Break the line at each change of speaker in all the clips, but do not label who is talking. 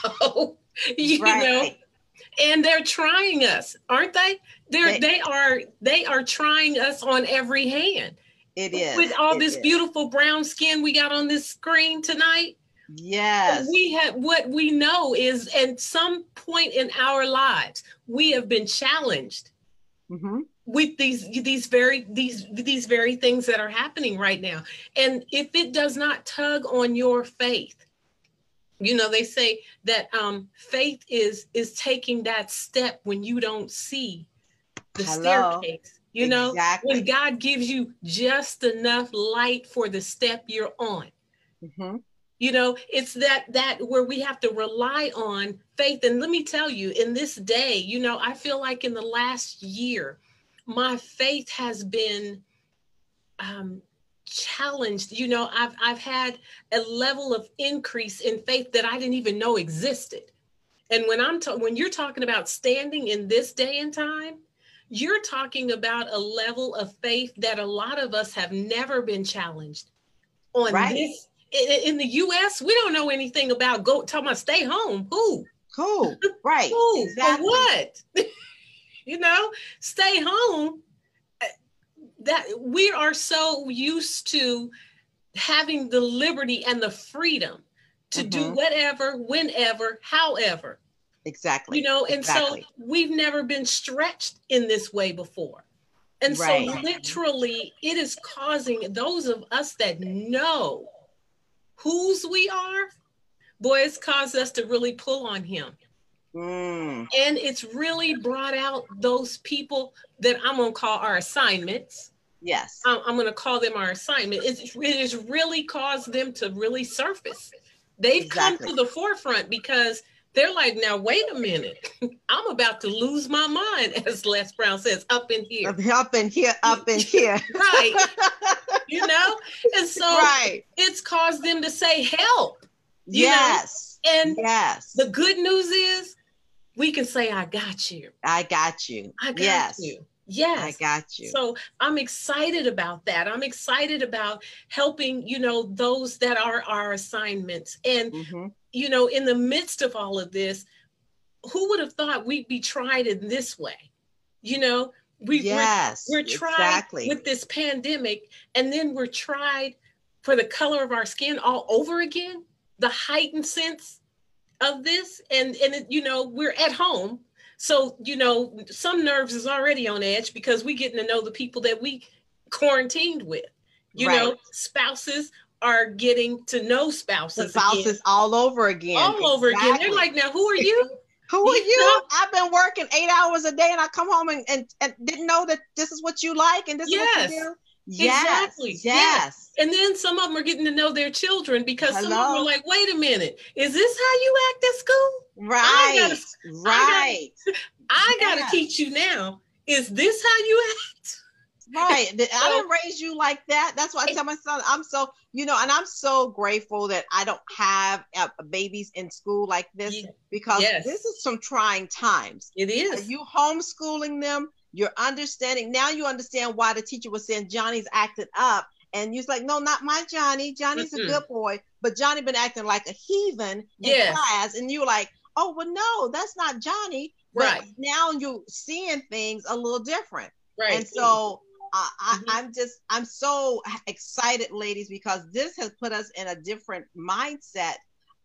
you right. know, and they're trying us, aren't they? They're they, they are they are trying us on every hand.
It is
with all this
is.
beautiful brown skin we got on this screen tonight.
Yes.
We have what we know is at some point in our lives, we have been challenged mm-hmm. with these these very these these very things that are happening right now. And if it does not tug on your faith, you know, they say that um faith is is taking that step when you don't see the Hello. staircase. You exactly. know, when God gives you just enough light for the step you're on. Mm-hmm you know it's that that where we have to rely on faith and let me tell you in this day you know i feel like in the last year my faith has been um challenged you know i've i've had a level of increase in faith that i didn't even know existed and when i'm ta- when you're talking about standing in this day and time you're talking about a level of faith that a lot of us have never been challenged on right. this in, in the U.S., we don't know anything about go talking about stay home. Who?
Who? Right.
Who? Exactly. For what? you know, stay home. That we are so used to having the liberty and the freedom to mm-hmm. do whatever, whenever, however.
Exactly.
You know, and exactly. so we've never been stretched in this way before. And right. so literally it is causing those of us that know whose we are, boy, it's caused us to really pull on him. Mm. And it's really brought out those people that I'm going to call our assignments.
Yes.
I'm, I'm going to call them our assignment. It's, it has really caused them to really surface. They've exactly. come to the forefront because they're like, now, wait a minute. I'm about to lose my mind, as Les Brown says, up in here.
Up in here, up in here.
right. you know? And so right. it's caused them to say, help.
yes.
Know? And
yes.
the good news is we can say, I got you.
I got you.
I got yes. you. Yes.
I got you.
So I'm excited about that. I'm excited about helping, you know, those that are our assignments. And, mm-hmm. you know, in the midst of all of this, who would have thought we'd be tried in this way? You know, we,
yes,
we're, we're tried exactly. with this pandemic, and then we're tried for the color of our skin all over again. The heightened sense of this, and and it, you know, we're at home so, you know, some nerves is already on edge because we getting to know the people that we quarantined with. You right. know, spouses are getting to know spouses.
The spouses again. all over again.
All exactly. over again. They're like, now who are you?
who are you? you? I've been working eight hours a day and I come home and, and, and didn't know that this is what you like and this yes. is what you do. Yes, exactly. Yes. yes.
And then some of them are getting to know their children because Hello. some of them are like, wait a minute, is this how you act at school?
Right. I gotta, right.
I gotta, yes. teach you now. Is this how you act?
Right. I didn't raise you like that. That's why I tell my son, I'm so, you know, and I'm so grateful that I don't have uh, babies in school like this yeah. because yes. this is some trying times.
It is.
Are you homeschooling them? You're understanding now. You understand why the teacher was saying Johnny's acting up, and you're like, no, not my Johnny. Johnny's mm-hmm. a good boy, but Johnny been acting like a heathen in yes. class, and you're like, oh, well, no, that's not Johnny.
Right
but now you're seeing things a little different, right? And so. Uh, mm-hmm. I, I'm just, I'm so excited, ladies, because this has put us in a different mindset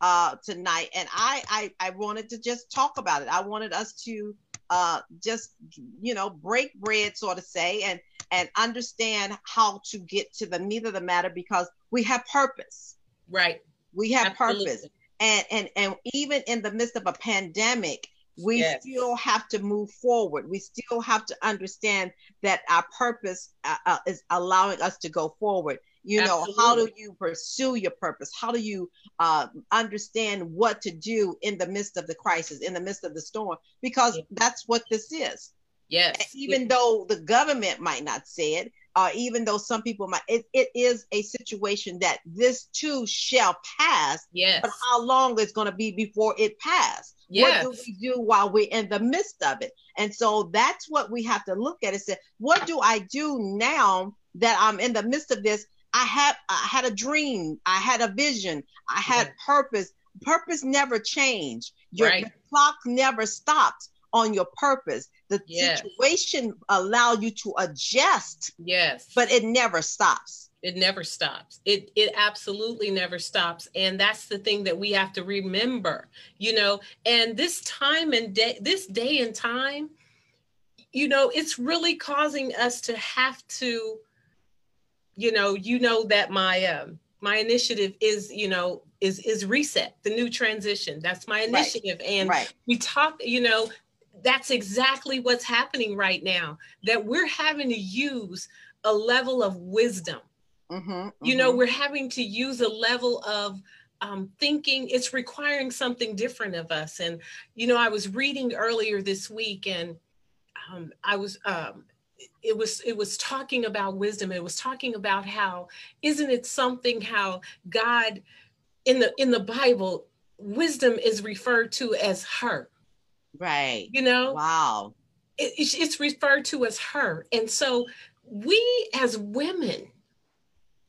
uh, tonight. And I, I, I wanted to just talk about it. I wanted us to uh, just you know break bread so to say and and understand how to get to the meat of the matter because we have purpose
right
we have Absolutely. purpose and and and even in the midst of a pandemic we yes. still have to move forward we still have to understand that our purpose uh, uh, is allowing us to go forward you know how do you pursue your purpose how do you uh, understand what to do in the midst of the crisis in the midst of the storm because yeah. that's what this is
yes
even yeah. though the government might not say it uh, even though some people might it, it is a situation that this too shall pass
yes
but how long is going to be before it passes yes. what do we do while we're in the midst of it and so that's what we have to look at and say what do i do now that i'm in the midst of this I had I had a dream, I had a vision, I had yeah. purpose, purpose never changed. Your, right. your clock never stopped on your purpose. The yes. situation allow you to adjust.
Yes.
But it never stops.
It never stops. It it absolutely never stops. And that's the thing that we have to remember, you know, and this time and day this day and time, you know, it's really causing us to have to you know, you know that my um my initiative is, you know, is is reset, the new transition. That's my initiative. Right. And right. we talk, you know, that's exactly what's happening right now that we're having to use a level of wisdom mm-hmm, mm-hmm. you know mm-hmm. we're having to use a level of um, thinking it's requiring something different of us and you know i was reading earlier this week and um, i was um, it was it was talking about wisdom it was talking about how isn't it something how god in the in the bible wisdom is referred to as her
Right.
You know?
Wow.
It, it's referred to as her. And so we as women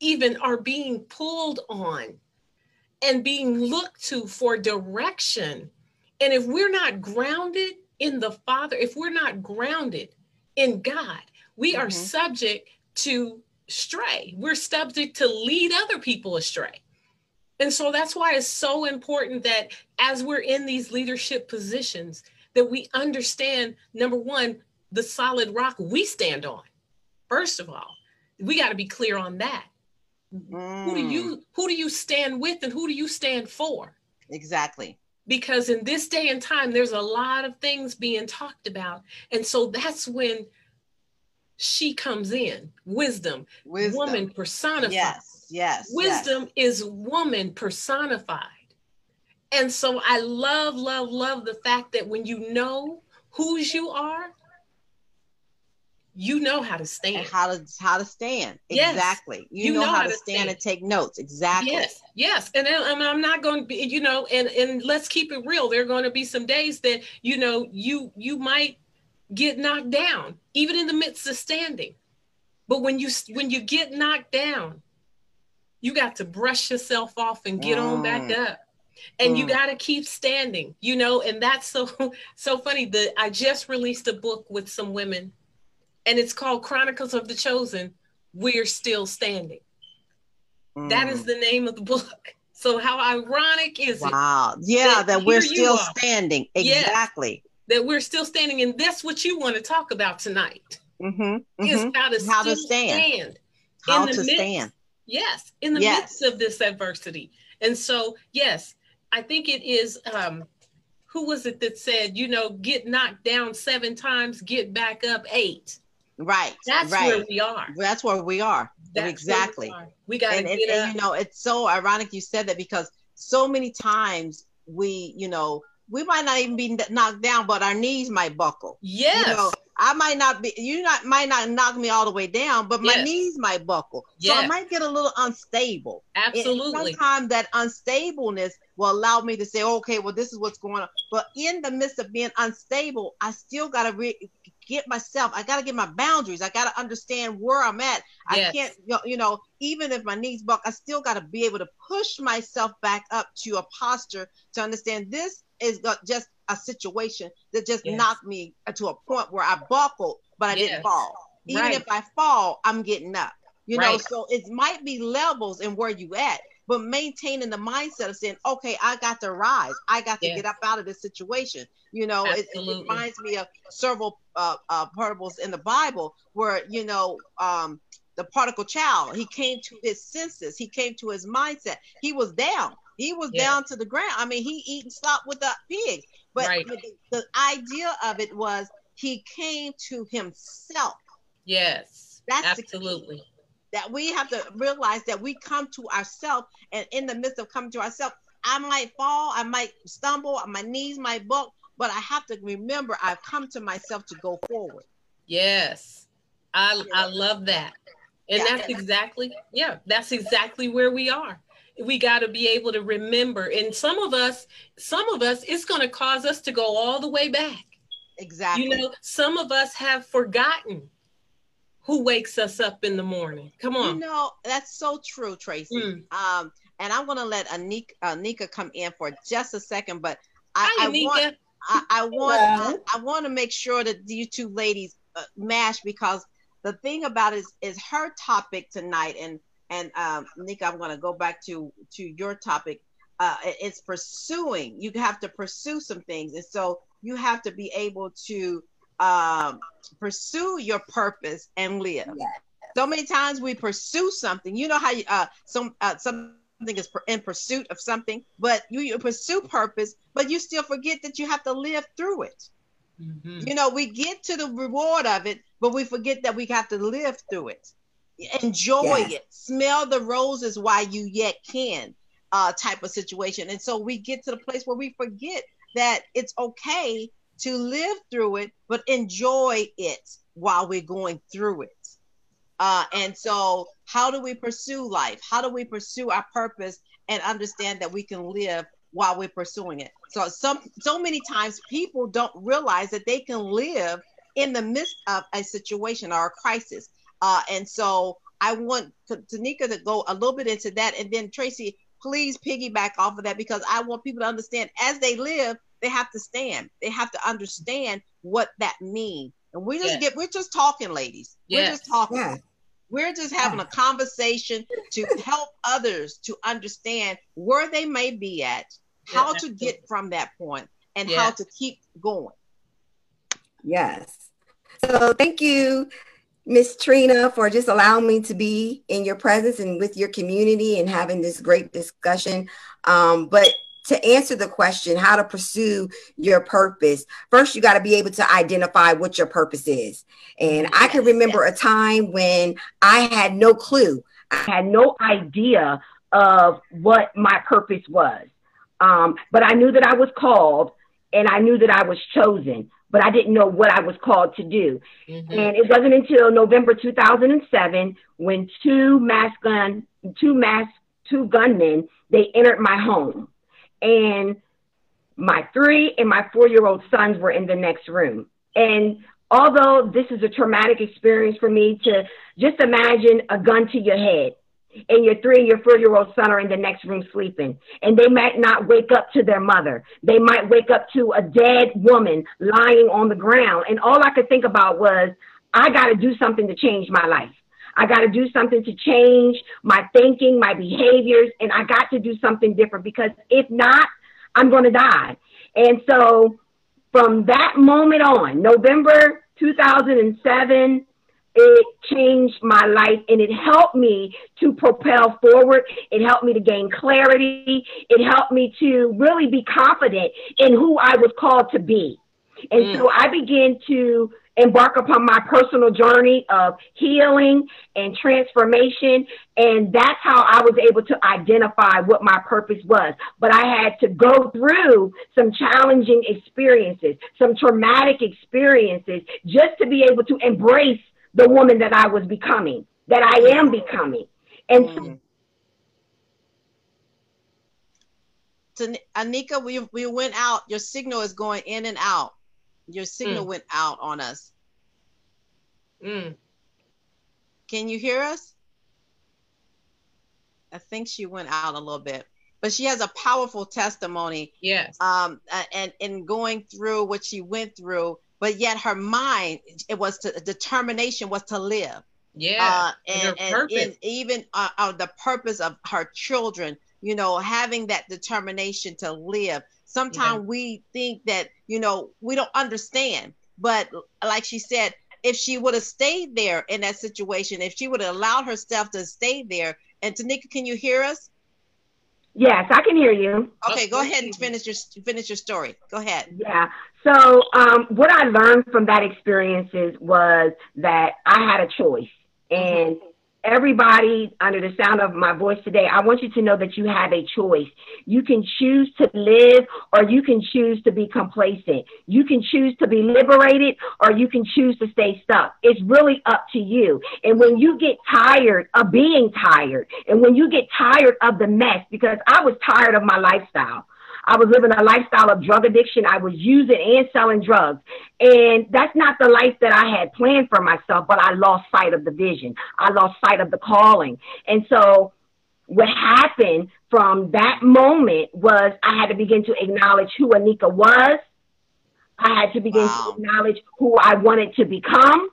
even are being pulled on and being looked to for direction. And if we're not grounded in the Father, if we're not grounded in God, we mm-hmm. are subject to stray. We're subject to lead other people astray. And so that's why it's so important that as we're in these leadership positions, that we understand number one, the solid rock we stand on. First of all, we got to be clear on that. Mm. Who do you who do you stand with and who do you stand for?
Exactly.
Because in this day and time, there's a lot of things being talked about. And so that's when she comes in wisdom, wisdom. woman personified.
Yes, yes.
Wisdom yes. is woman personified. And so I love, love, love the fact that when you know whose you are, you know how to stand.
And how to how to stand. Yes. Exactly. You, you know, know, how, how to stand, stand, and take notes. Exactly.
Yes. Yes. And, and I'm not going to be, you know, and and let's keep it real. There are going to be some days that, you know, you you might get knocked down, even in the midst of standing. But when you when you get knocked down, you got to brush yourself off and get mm. on back mm. up and mm. you got to keep standing you know and that's so so funny that i just released a book with some women and it's called chronicles of the chosen we're still standing mm. that is mm. the name of the book so how ironic is
wow. it wow yeah that, that we're still standing exactly
yes, that we're still standing and that's what you want to talk about tonight mm-hmm, mm-hmm. is how to, how to stand, stand
how to midst, stand
yes in the yes. midst of this adversity and so yes I think it is um who was it that said, you know, get knocked down seven times, get back up eight.
Right.
That's
right.
where we are.
That's where we are. That's exactly.
We, are. we got to
get and, and, you know, it's so ironic you said that because so many times we, you know, we might not even be knocked down, but our knees might buckle.
Yes.
You know, I might not be, you not might not knock me all the way down, but my yes. knees might buckle. Yes. So I might get a little unstable.
Absolutely.
sometimes that unstableness will allow me to say, okay, well, this is what's going on. But in the midst of being unstable, I still got to re- get myself, I got to get my boundaries. I got to understand where I'm at. Yes. I can't, you know, even if my knees buck, I still got to be able to push myself back up to a posture to understand this is just a situation that just yes. knocked me to a point where I buckled, but I yes. didn't fall. Even right. if I fall, I'm getting up. You right. know, so it might be levels in where you at, but maintaining the mindset of saying, okay, I got to rise. I got to yes. get up out of this situation. You know, it, it, reminds me of several uh, uh, parables in the Bible where, you know, um, the prodigal child, he came to his senses. He came to his mindset. He was down. He was down to the ground. I mean, he eating slop with the pigs. But right. the, the idea of it was he came to himself.
Yes. That's absolutely.
that we have to realize that we come to ourselves, and in the midst of coming to ourselves, I might fall, I might stumble, my knees might buck, but I have to remember I've come to myself to go forward.
Yes. I I love that. And yeah. that's exactly, yeah, that's exactly where we are we got to be able to remember. And some of us some of us it's going to cause us to go all the way back.
Exactly.
you know some of us have forgotten who wakes us up in the morning. Come on.
you know that's so true tracy. Mm. um and I'm going to let Anika, Anika come in for just a second, but I, Hi, I want I, I want I, I, want to make sure that these two ladies uh, mash because the thing about it is, is her topic tonight, and and um, Nika, I'm going to go back to to your topic. Uh, it's pursuing. You have to pursue some things, and so you have to be able to um, pursue your purpose and live. So many times we pursue something. You know how you, uh, some uh, something is in pursuit of something, but you, you pursue purpose, but you still forget that you have to live through it. Mm-hmm. You know, we get to the reward of it, but we forget that we have to live through it. Enjoy yes. it. Smell the roses while you yet can, uh, type of situation. And so we get to the place where we forget that it's okay to live through it, but enjoy it while we're going through it. Uh, and so, how do we pursue life? How do we pursue our purpose and understand that we can live while we're pursuing it? So, some so many times people don't realize that they can live in the midst of a situation or a crisis. Uh, and so, I want Tanika to go a little bit into that, and then Tracy, please piggyback off of that because I want people to understand as they live, they have to stand. They have to understand what that means. And we just yes. get we're just talking, ladies. Yes. We're just talking. Yes. We're just having a conversation to help others to understand where they may be at, how yeah, to get from that point, and how to keep going.
Yes. So thank you, Miss Trina, for just allowing me to be in your presence and with your community and having this great discussion. Um, but to answer the question how to pursue your purpose first you got to be able to identify what your purpose is. And i can remember a time when i had no clue. I had no idea of what my purpose was. Um, but i knew that i was called and i knew that i was chosen but i didn't know what i was called to do mm-hmm. and it wasn't until november 2007 when two mass gun two mass two gunmen they entered my home and my three and my four year old sons were in the next room. And although this is a traumatic experience for me to just imagine a gun to your head and your three and your four year old son are in the next room sleeping and they might not wake up to their mother. They might wake up to a dead woman lying on the ground. And all I could think about was, I got to do something to change my life. I got to do something to change my thinking, my behaviors, and I got to do something different because if not, I'm going to die. And so from that moment on, November 2007, it changed my life and it helped me to propel forward. It helped me to gain clarity. It helped me to really be confident in who I was called to be. And mm. so I began to embark upon my personal journey of healing and transformation. And that's how I was able to identify what my purpose was. But I had to go through some challenging experiences, some traumatic experiences, just to be able to embrace the woman that I was becoming, that I am becoming. And mm-hmm.
so, Anika, we, we went out. Your signal is going in and out. Your signal mm. went out on us. Mm. Can you hear us? I think she went out a little bit, but she has a powerful testimony.
Yes.
Um, and in going through what she went through, but yet her mind, it was to determination was to live.
Yeah. Uh,
and, and, and, even uh, uh, the purpose of her children, you know, having that determination to live. Sometimes yeah. we think that you know, we don't understand. But like she said, if she would have stayed there in that situation, if she would have allowed herself to stay there, and Tanika, can you hear us?
Yes, I can hear you.
Okay, go ahead and finish your finish your story. Go ahead.
Yeah. So, um, what I learned from that experiences was that I had a choice, and mm-hmm everybody under the sound of my voice today, I want you to know that you have a choice. You can choose to live or you can choose to be complacent. You can choose to be liberated or you can choose to stay stuck. It's really up to you. And when you get tired of being tired and when you get tired of the mess, because I was tired of my lifestyle. I was living a lifestyle of drug addiction. I was using and selling drugs. And that's not the life that I had planned for myself, but I lost sight of the vision. I lost sight of the calling. And so what happened from that moment was I had to begin to acknowledge who Anika was. I had to begin wow. to acknowledge who I wanted to become.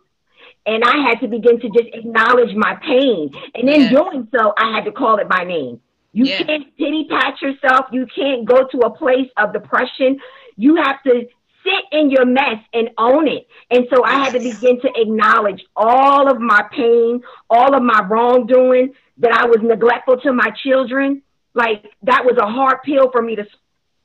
And I had to begin to just acknowledge my pain. And in yes. doing so, I had to call it by name. You yes. can't pity pat yourself. You can't go to a place of depression. You have to sit in your mess and own it. And so I had to begin to acknowledge all of my pain, all of my wrongdoing, that I was neglectful to my children. Like that was a hard pill for me to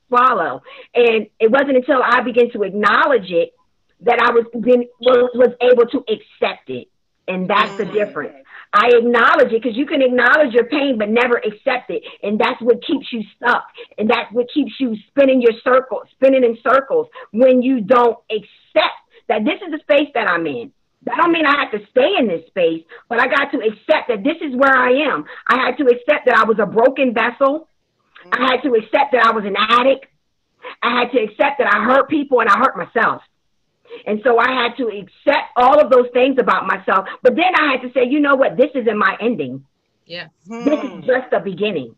swallow. And it wasn't until I began to acknowledge it that I was been, was able to accept it. And that's the mm. difference. I acknowledge it because you can acknowledge your pain but never accept it. And that's what keeps you stuck. And that's what keeps you spinning your circle, spinning in circles when you don't accept that this is the space that I'm in. That don't mean I have to stay in this space, but I got to accept that this is where I am. I had to accept that I was a broken vessel. I had to accept that I was an addict. I had to accept that I hurt people and I hurt myself. And so I had to accept all of those things about myself. But then I had to say, you know what? This isn't my ending.
Yeah.
This is hmm. just the beginning.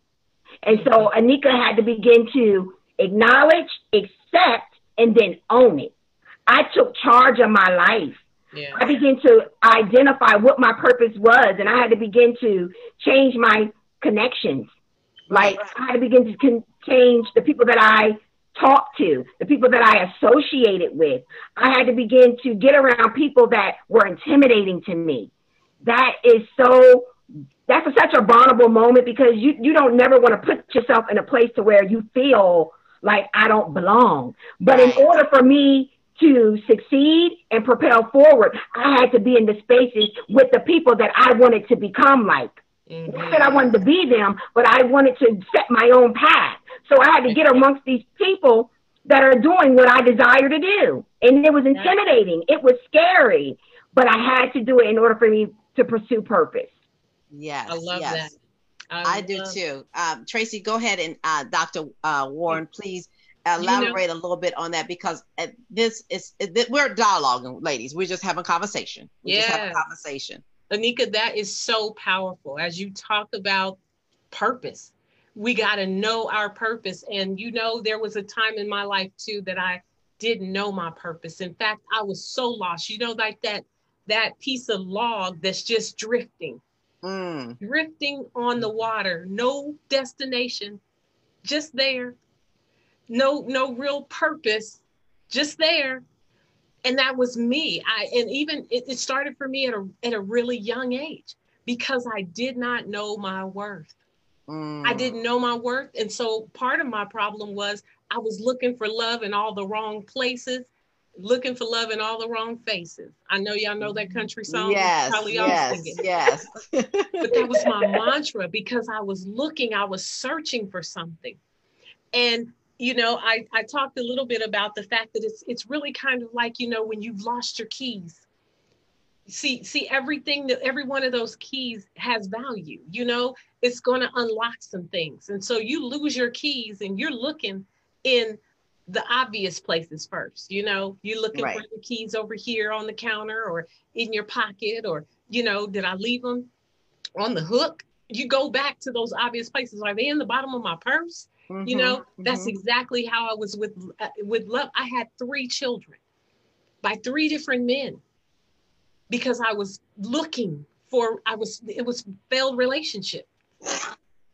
And so Anika had to begin to acknowledge, accept, and then own it. I took charge of my life. Yeah. I began to identify what my purpose was, and I had to begin to change my connections. Like I had to begin to con- change the people that I talked to, the people that I associated with. I had to begin to get around people that were intimidating to me. That is so that's a, such a vulnerable moment because you you don't never want to put yourself in a place to where you feel like I don't belong. But in order for me to succeed and propel forward, I had to be in the spaces with the people that I wanted to become like. Mm-hmm. Not that I wanted to be them, but I wanted to set my own path. So I had to get amongst these people that are doing what I desire to do. And it was intimidating. It was scary, but I had to do it in order for me to pursue purpose.
Yes.
I love
yes.
that.
I, I do too. Um, Tracy, go ahead and uh, Dr. Uh, Warren, please elaborate you know, a little bit on that because uh, this is we're dialoguing, ladies. We're just having conversation. We yeah. just having conversation.
Anika, that is so powerful. As you talk about purpose, we got to know our purpose. And you know, there was a time in my life too that I didn't know my purpose. In fact, I was so lost. You know, like that that piece of log that's just drifting, mm. drifting on the water, no destination, just there, no no real purpose, just there. And that was me. I and even it, it started for me at a at a really young age because I did not know my worth. Mm. I didn't know my worth. And so part of my problem was I was looking for love in all the wrong places, looking for love in all the wrong faces. I know y'all know that country song.
Yes, probably yes, yes.
but that was my mantra because I was looking, I was searching for something. And you know, I, I talked a little bit about the fact that it's it's really kind of like, you know, when you've lost your keys. See see everything that every one of those keys has value you know? It's going to unlock some things. And so you lose your keys and you're looking in the obvious places first you know? You're looking right. for the keys over here on the counter or in your pocket or you know did i leave them on the hook? You go back to those obvious places. Are they in the bottom of my purse mm-hmm, you know mm-hmm. that's exactly how i was with uh, with love i had three children by three different men because I was looking for I was it was failed relationship.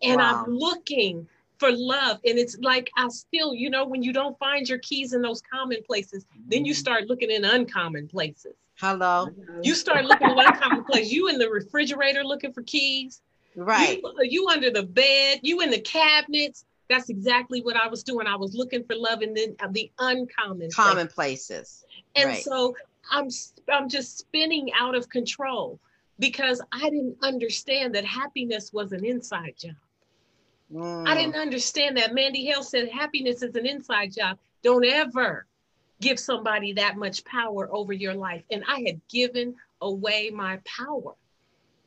And wow. I'm looking for love. And it's like I still, you know, when you don't find your keys in those common places, then you start looking in uncommon places.
Hello.
You start looking in uncommon places. You in the refrigerator looking for keys.
Right.
You, you under the bed, you in the cabinets. That's exactly what I was doing. I was looking for love in the, the uncommon
common places. places.
And right. so I'm I'm just spinning out of control because I didn't understand that happiness was an inside job. Mm. I didn't understand that. Mandy Hale said happiness is an inside job. Don't ever give somebody that much power over your life. And I had given away my power.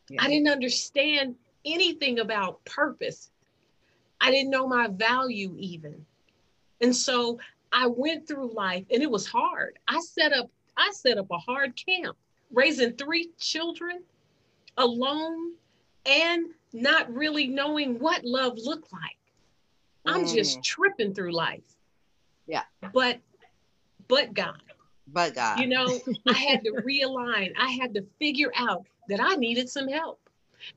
Yeah. I didn't understand anything about purpose. I didn't know my value even. And so I went through life and it was hard. I set up I set up a hard camp, raising three children alone and not really knowing what love looked like. I'm mm. just tripping through life.
Yeah.
But but God.
But God.
You know, I had to realign. I had to figure out that I needed some help.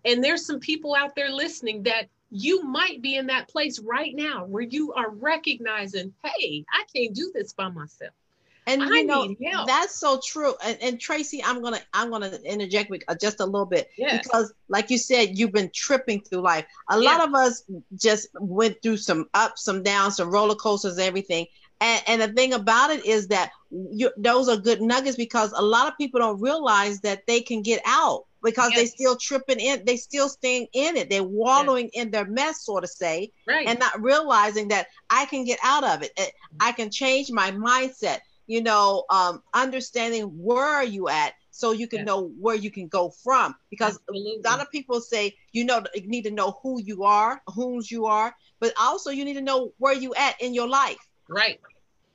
And there's some people out there listening that you might be in that place right now where you are recognizing, hey, I can't do this by myself.
And I you know that's so true. And, and, Tracy, I'm gonna I'm gonna interject with uh, just a little bit yes. because, like you said, you've been tripping through life. A lot of us just went through some ups, some downs, some roller coasters, everything. And, and the thing about it is that you, those are good nuggets because a lot of people don't realize that they can get out because yes. they still tripping in, they still staying in it. They're wallowing yes. in their mess, so to say, right. and not realizing that I can get out of it. I can change my mindset. You know, um, understanding where are you at so you can yes. know where you can go from. Because Absolutely. a lot of people say you know you need to know who you are, whose you are, but also you need to know where you at in your life.
Right.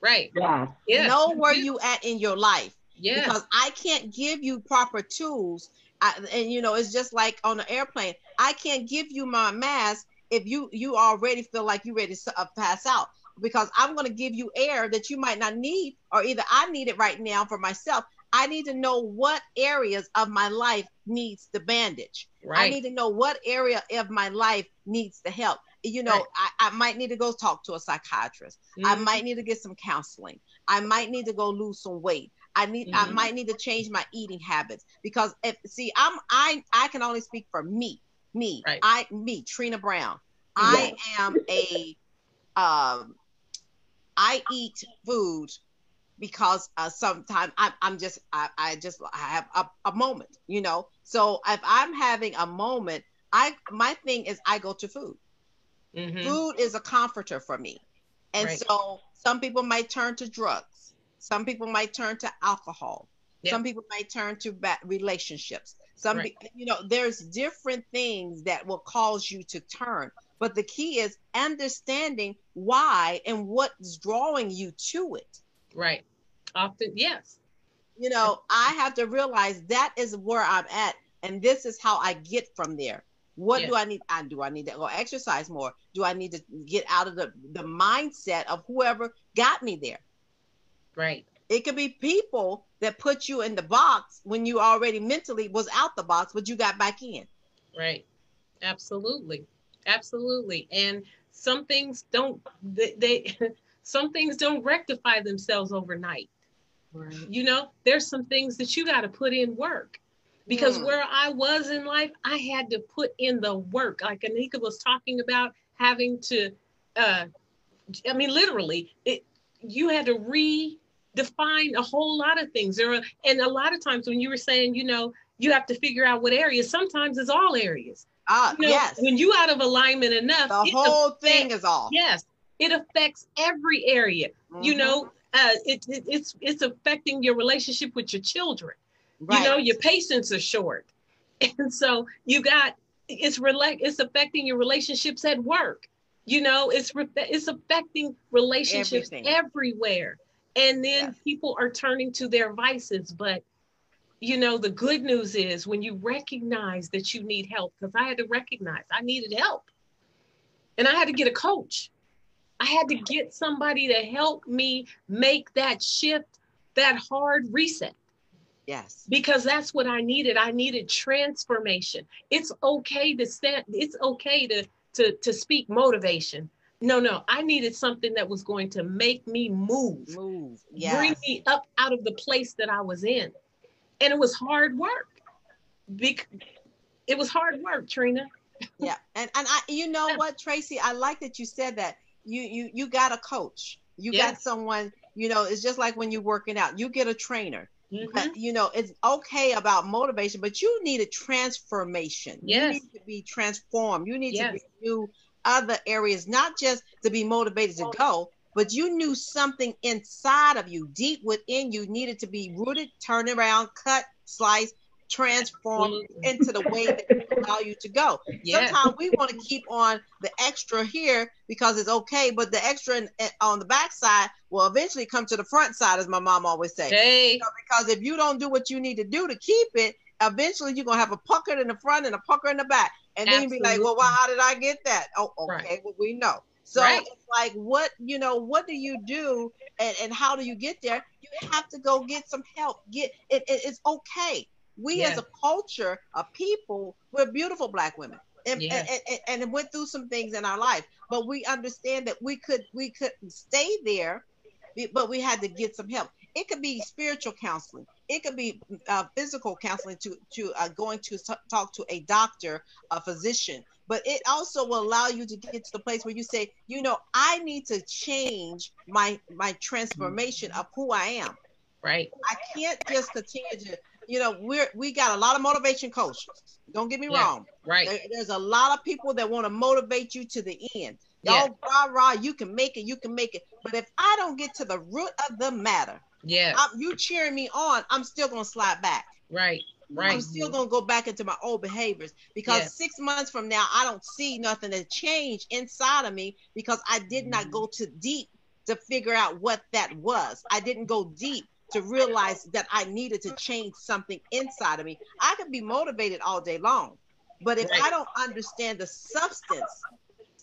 Right.
Yeah.
yeah. Know where you at in your life. Yeah. Because I can't give you proper tools. I, and you know, it's just like on an airplane. I can't give you my mask if you you already feel like you're ready to uh, pass out because I'm going to give you air that you might not need, or either I need it right now for myself. I need to know what areas of my life needs the bandage. Right. I need to know what area of my life needs the help you know, right. I, I might need to go talk to a psychiatrist. Mm-hmm. I might need to get some counseling. I might need to go lose some weight. I need mm-hmm. I might need to change my eating habits because if see I'm I I can only speak for me. Me. Right. I me, Trina Brown. I am a um I eat food because uh, sometimes I'm, I'm just I, I just I have a, a moment, you know. So if I'm having a moment, I my thing is I go to food. Mm-hmm. Food is a comforter for me. And right. so some people might turn to drugs. Some people might turn to alcohol. Yep. Some people might turn to bad relationships. Some, right. you know, there's different things that will cause you to turn. But the key is understanding why and what's drawing you to it.
Right. Often, yes.
You know, I have to realize that is where I'm at, and this is how I get from there. What do I need? I do I need to go exercise more? Do I need to get out of the the mindset of whoever got me there?
Right.
It could be people that put you in the box when you already mentally was out the box, but you got back in.
Right. Absolutely. Absolutely. And some things don't they, they some things don't rectify themselves overnight. Right. You know, there's some things that you got to put in work because mm. where I was in life, I had to put in the work. Like Anika was talking about having to, uh, I mean, literally, it you had to redefine a whole lot of things. There are, and a lot of times when you were saying, you know, you have to figure out what areas. Sometimes it's all areas.
Ah, you know, yes.
When you out of alignment enough,
the whole affects, thing is off.
Yes, it affects every area. Mm-hmm. You know, uh, it, it, it's it's affecting your relationship with your children. Right. You know, your patience are short. And so you got it's rela- it's affecting your relationships at work. You know, it's re- it's affecting relationships Everything. everywhere. And then yes. people are turning to their vices, but you know, the good news is when you recognize that you need help, because I had to recognize I needed help. And I had to get a coach. I had to get somebody to help me make that shift, that hard reset.
Yes.
Because that's what I needed. I needed transformation. It's okay to stand, it's okay to to to speak motivation. No, no, I needed something that was going to make me move.
Move. Yes.
Bring me up out of the place that I was in. And it was hard work. Be- it was hard work, Trina.
yeah. And and I you know what, Tracy, I like that you said that. You you you got a coach. You got someone, you know, it's just like when you're working out. You get a trainer Mm-hmm. you know, it's okay about motivation, but you need a transformation. Yes. You need to be transformed. You need yes. to do other areas, not just to be motivated to go, but you knew something inside of you, deep within you, needed to be rooted, turn around, cut, slice, transform into the way that allow you to go. Sometimes we want to keep on the extra here because it's okay, but the extra in, in, on the backside will eventually come to the front side, as my mom always say.
Hey.
Because if you don't do what you need to do to keep it, eventually you're gonna have a pucker in the front and a pucker in the back. And then you'd be like, well, well, how did I get that? Oh, okay, right. well, we know. So right. it's like, what, you know, what do you do and, and how do you get there? You have to go get some help. Get it, it it's okay. We as a culture, a people, we're beautiful black women. And, yeah. and, and, and went through some things in our life, but we understand that we could we couldn't stay there, but we had to get some help. It could be spiritual counseling. It could be uh, physical counseling to to uh, going to talk to a doctor, a physician. But it also will allow you to get to the place where you say, you know, I need to change my my transformation of who I am.
Right.
I can't just continue to, you know, we're we got a lot of motivation coaches. Don't get me yeah, wrong.
Right.
There, there's a lot of people that want to motivate you to the end. Y'all yeah. rah rah, you can make it, you can make it. But if I don't get to the root of the matter,
yeah.
I'm, you cheering me on, I'm still gonna slide back.
Right. Right.
I'm still gonna go back into my old behaviors because yeah. six months from now I don't see nothing to change inside of me because I did not mm-hmm. go too deep to figure out what that was. I didn't go deep to realize that I needed to change something inside of me. I could be motivated all day long, but if. I don't understand the substance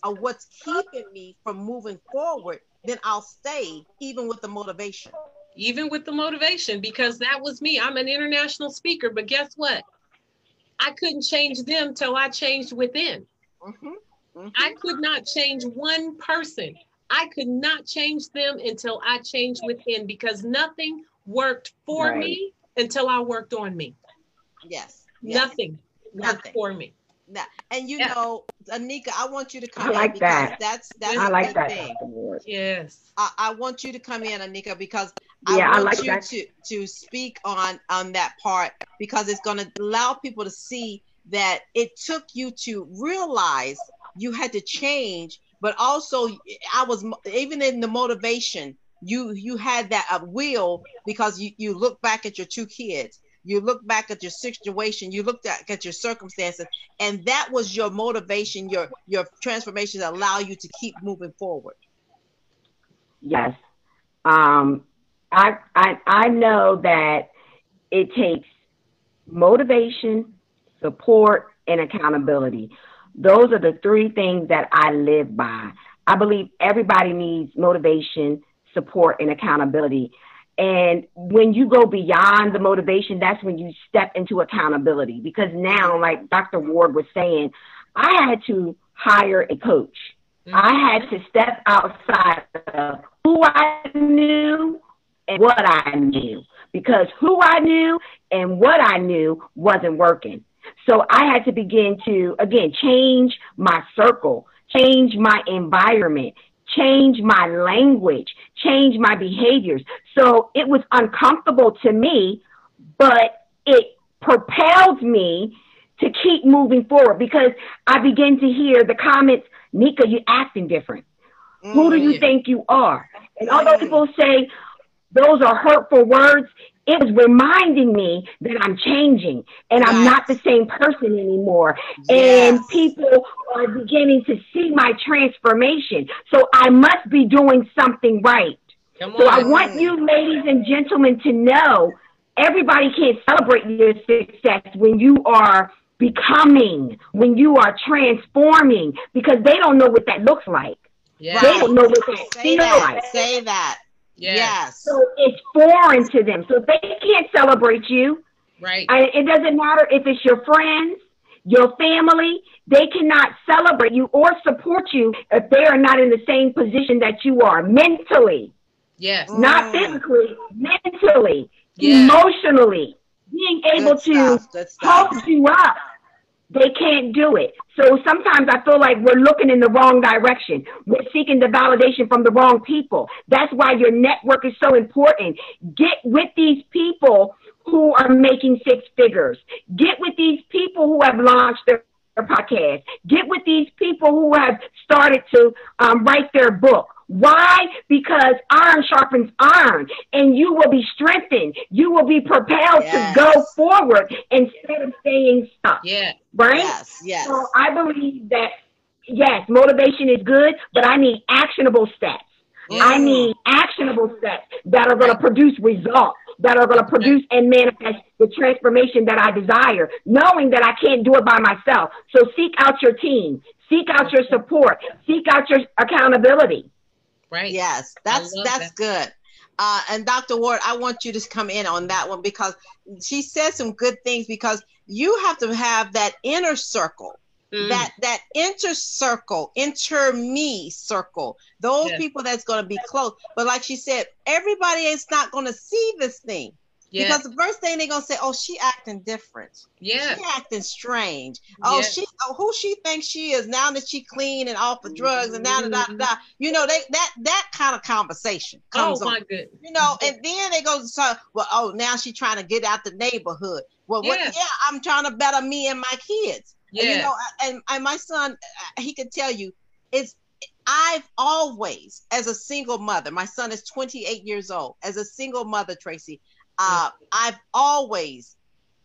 of what's keeping me from moving forward, then I'll stay even with the motivation
even with the motivation, because that was me. I'm an international speaker, but guess what? I couldn't change them till I changed within. Mm-hmm. Mm-hmm. I could not change one person. I could not change them until I changed within because nothing worked for right. me until I worked on me.
Yes.
Nothing yes. worked for me.
Now, and you yeah. know, Anika, I want you to come
I like
in
because that.
that's that's
I like that.
Thing.
Yes.
I, I, want you to come in, Anika, because yeah, I want I like you that. to to speak on on that part because it's going to allow people to see that it took you to realize you had to change, but also I was even in the motivation you you had that uh, will because you you look back at your two kids. You look back at your situation. You looked at, at your circumstances. And that was your motivation your your transformation that allow you to keep moving forward.
Yes. Um i i i know that it takes motivation support and accountability. Those are the three things that i live by. I believe everybody needs motivation support and accountability and when you go beyond the motivation, that's when you step into accountability. Because now, like Dr. Ward was saying, I had to hire a coach. Mm-hmm. I had to step outside of who I knew and what I knew. Because who I knew and what I knew wasn't working. So I had to begin to, again, change my circle, change my environment, change my language, change my behaviors. So it was uncomfortable to me, but it propelled me to keep moving forward because I began to hear the comments, Nika, you're acting different. Mm. Who do you mm. think you are? And although people say those are hurtful words, it was reminding me that I'm changing and I'm not the same person anymore. Yes. And people are beginning to see my transformation. So I must be doing something right. So I want you, ladies and gentlemen, to know everybody can't celebrate your success when you are becoming, when you are transforming, because they don't know what that looks like. Yeah. They don't know what that feels like.
Say that. Yes. yes.
So it's foreign to them. So they can't celebrate you.
Right.
I, it doesn't matter if it's your friends, your family, they cannot celebrate you or support you if they are not in the same position that you are mentally.
Yes.
Not mm. physically, mentally, yes. emotionally, being able Good to stuff. hold you up they can't do it. So sometimes I feel like we're looking in the wrong direction. We're seeking the validation from the wrong people. That's why your network is so important. Get with these people who are making six figures. Get with these people who have launched their podcast. Get with these people who have started to um, write their book. Why? Because iron sharpens iron and you will be strengthened. You will be propelled yes. to go forward instead of staying stuck.
Yeah.
Right?
Yes. Yes.
So I believe that, yes, motivation is good, but I need actionable steps. Mm. I need actionable steps that are going to produce results. that are going to produce and manifest the transformation that I desire, knowing that I can't do it by myself. So seek out your team, seek out your support, seek out your accountability.
Right. Yes, that's that's that. good. Uh, and Dr. Ward, I want you to come in on that one because she said some good things because you have to have that inner circle Mm. that that inner circle, inter me circle, those yes. people that's going to be close. But like she said, everybody is not going to see this thing. Yes. Because the first thing they're gonna say, "Oh, she acting different.
Yeah,
she acting strange. Oh, yes. she, oh, who she thinks she is now that she clean and off the drugs and now da, da, da, You know, they that that kind of conversation comes.
Oh my goodness.
You know, and then they go, so, well, oh, now she trying to get out the neighborhood. Well, yeah. what? Yeah, I'm trying to better me and my kids. Yeah. And, you know, and, and my son, uh, he could tell you, it's I've always, as a single mother, my son is 28 years old. As a single mother, Tracy, uh, I've always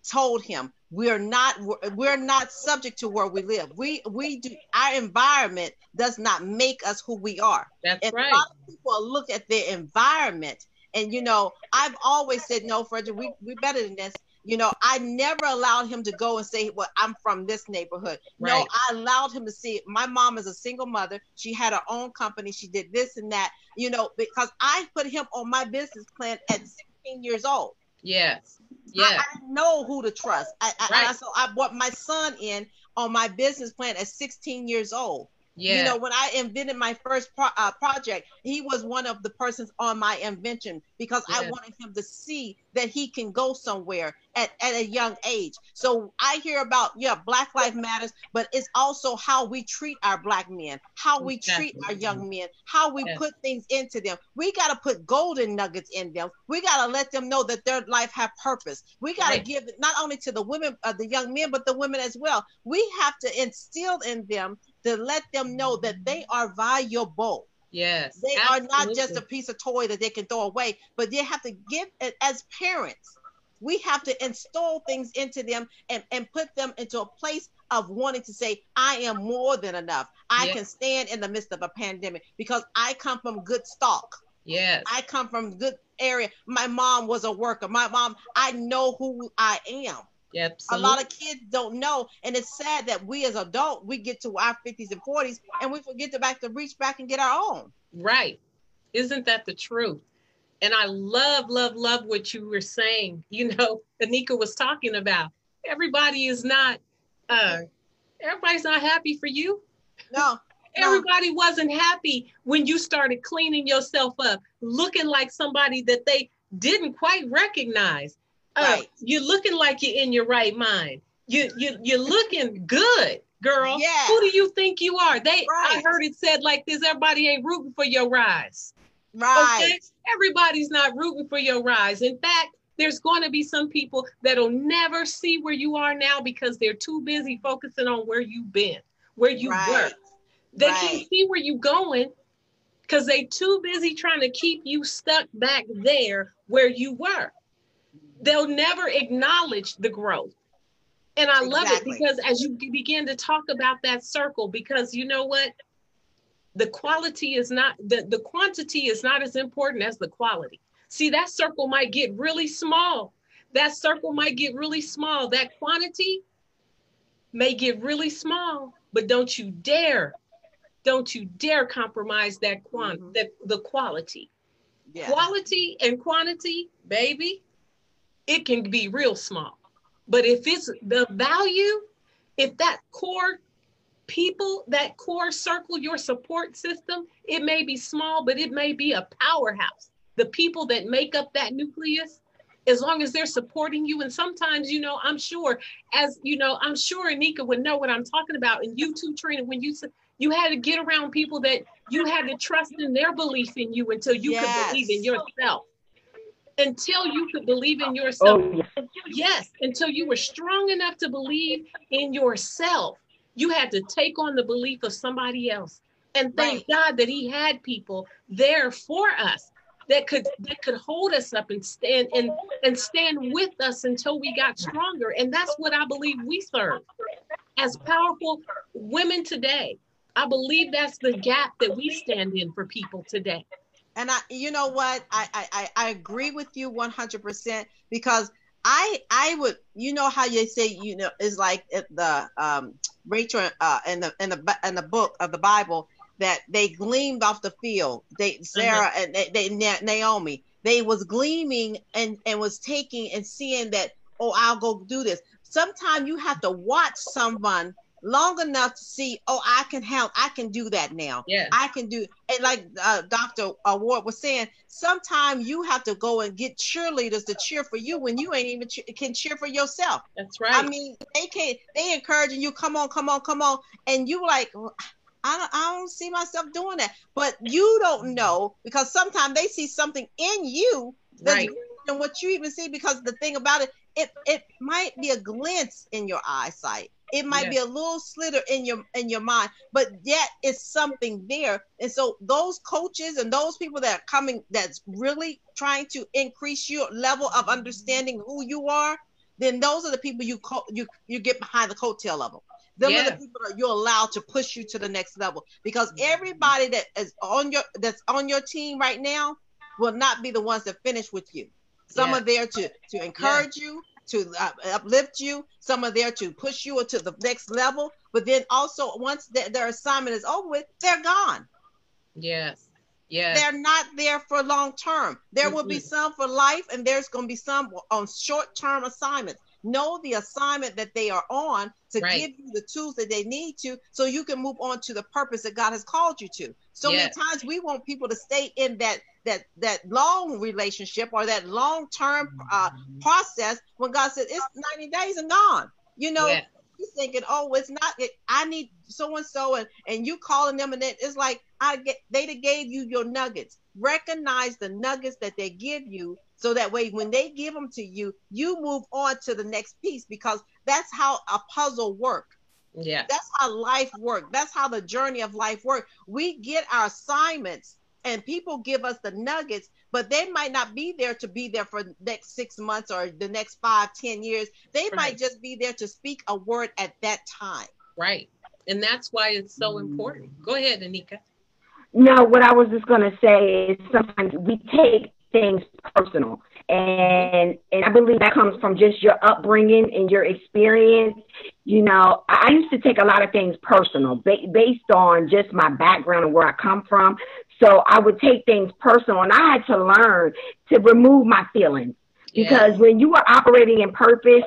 told him we're not we're not subject to where we live. We we do our environment does not make us who we are.
That's and right. A lot of
people look at their environment, and you know, I've always said no, Frederick. We we better than this. You know, I never allowed him to go and say, Well, I'm from this neighborhood. Right. No, I allowed him to see my mom is a single mother. She had her own company. She did this and that, you know, because I put him on my business plan at 16 years old.
Yes. Yeah.
I, I know who to trust. I, right. I, so I brought my son in on my business plan at 16 years old. Yeah. You know, when I invented my first pro- uh, project, he was one of the persons on my invention because yeah. I wanted him to see that he can go somewhere at, at a young age. So I hear about, yeah, Black Life Matters, but it's also how we treat our Black men, how we treat our young men, how we yes. put things into them. We got to put golden nuggets in them. We got to let them know that their life have purpose. We got to right. give it not only to the women, uh, the young men, but the women as well. We have to instill in them to let them know that they are valuable.
Yes.
They absolutely. are not just a piece of toy that they can throw away, but they have to give it as parents. We have to install things into them and, and put them into a place of wanting to say, I am more than enough. I yes. can stand in the midst of a pandemic because I come from good stock.
Yes.
I come from good area. My mom was a worker. My mom, I know who I am.
Yep.
A lot of kids don't know, and it's sad that we as adults we get to our fifties and forties and we forget to back to reach back and get our own.
Right. Isn't that the truth? And I love, love, love what you were saying. You know, Anika was talking about. Everybody is not. uh Everybody's not happy for you.
No.
Everybody no. wasn't happy when you started cleaning yourself up, looking like somebody that they didn't quite recognize. Right. Uh, you're looking like you're in your right mind. You you you're looking good, girl.
Yeah.
Who do you think you are? They right. I heard it said like this: everybody ain't rooting for your rise.
Right. Okay?
Everybody's not rooting for your rise. In fact, there's going to be some people that'll never see where you are now because they're too busy focusing on where you've been, where you right. were. They right. can't see where you're going because they too busy trying to keep you stuck back there where you were they'll never acknowledge the growth. And I love it because as you begin to talk about that circle, because you know what? The quality is not, the, the quantity is not as important as the quality. See, that circle might get really small. That circle might get really small. That quantity may get really small, but don't you dare, don't you dare compromise that quant, mm-hmm. that the quality. Yeah. Quality and quantity, baby, it can be real small. But if it's the value, if that core people, that core circle, your support system, it may be small, but it may be a powerhouse. The people that make up that nucleus, as long as they're supporting you. And sometimes, you know, I'm sure, as you know, I'm sure Anika would know what I'm talking about. And you too, Trina, when you said you had to get around people that you had to trust in their belief in you until you yes. could believe in yourself until you could believe in yourself. Oh, yes. yes, until you were strong enough to believe in yourself. You had to take on the belief of somebody else. And thank right. God that He had people there for us that could that could hold us up and stand and and stand with us until we got stronger. And that's what I believe we serve. As powerful women today, I believe that's the gap that we stand in for people today
And I, you know what, I I I agree with you 100 percent because I I would you know how you say you know is like the um Rachel uh in the in the in the book of the Bible that they gleamed off the field. They Sarah mm-hmm. and they, they Naomi they was gleaming and and was taking and seeing that oh I'll go do this. Sometimes you have to watch someone long enough to see, oh, I can help. I can do that now.
Yeah.
I can do and like uh, Dr. Ward was saying, sometimes you have to go and get cheerleaders to cheer for you when you ain't even che- can cheer for yourself.
That's right. I
mean, they can they encouraging you, come on, come on, come on, and you like. I don't, I don't see myself doing that, but you don't know because sometimes they see something in you that's right. than what you even see. Because the thing about it, it it might be a glint in your eyesight it might be a little slitter in your in your mind, but yet it's something there. And so those coaches and those people that are coming that's really trying to increase your level of understanding who you are, then those are the people you co- you you get behind the coattail of them. Them yeah. are the people that you're allowed to push you to the next level because mm-hmm. everybody that is on your that's on your team right now will not be the ones that finish with you. Some yeah. are there to to encourage yeah. you to uh, uplift you. Some are there to push you to the next level. But then also, once th- their assignment is over with, they're gone.
Yes. Yes.
They're not there for long term. There mm-hmm. will be some for life, and there's going to be some on short term assignments. Know the assignment that they are on to right. give you the tools that they need to so you can move on to the purpose that God has called you to. So yes. many times we want people to stay in that that that long relationship or that long term uh, mm-hmm. process when God said it's 90 days and gone. You know, yeah. he's thinking, oh, it's not. It, I need so and so, and and you calling them, and it, it's like I get they gave you your nuggets. Recognize the nuggets that they give you, so that way when they give them to you, you move on to the next piece because that's how a puzzle works.
Yeah,
that's how life works. That's how the journey of life works. We get our assignments and people give us the nuggets but they might not be there to be there for the next six months or the next five ten years they right. might just be there to speak a word at that time
right and that's why it's so important go ahead anika
no what i was just going to say is sometimes we take things personal and and I believe that comes from just your upbringing and your experience. You know, I used to take a lot of things personal ba- based on just my background and where I come from. So I would take things personal, and I had to learn to remove my feelings because when you are operating in purpose,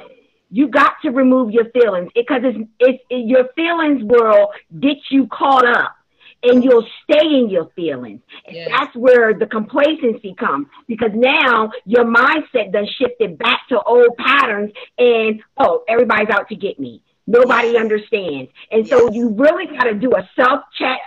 you got to remove your feelings because it's, it's it, your feelings will get you caught up and you'll stay in your feelings. Yes. That's where the complacency comes because now your mindset done shifted back to old patterns and oh, everybody's out to get me. Nobody yes. understands. And yes. so you really got to do a self check.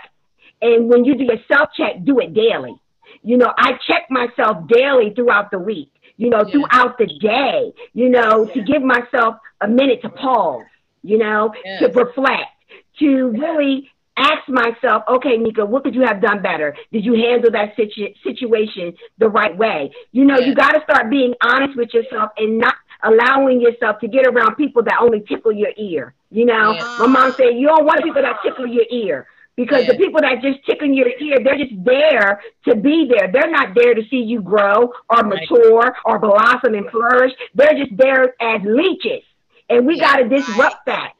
And when you do your self check, do it daily. You know, I check myself daily throughout the week, you know, throughout the day, you know, to give myself a minute to pause, you know, to reflect, to really ask myself, okay, Nika, what could you have done better? Did you handle that situ- situation the right way? You know, yeah. you got to start being honest with yourself and not allowing yourself to get around people that only tickle your ear. You know, yeah. my mom said, you don't want people that tickle your ear because yeah. the people that just tickle your ear, they're just there to be there. They're not there to see you grow or mature right. or blossom and flourish. They're just there as leeches. And we got to disrupt that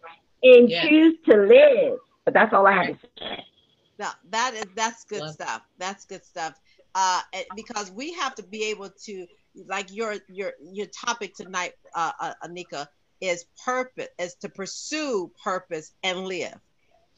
and choose to live. But that's all I have to say.
No, that is that's good Love. stuff. That's good stuff. Uh, because we have to be able to, like your your your topic tonight, uh, uh, Anika, is purpose, is to pursue purpose and live.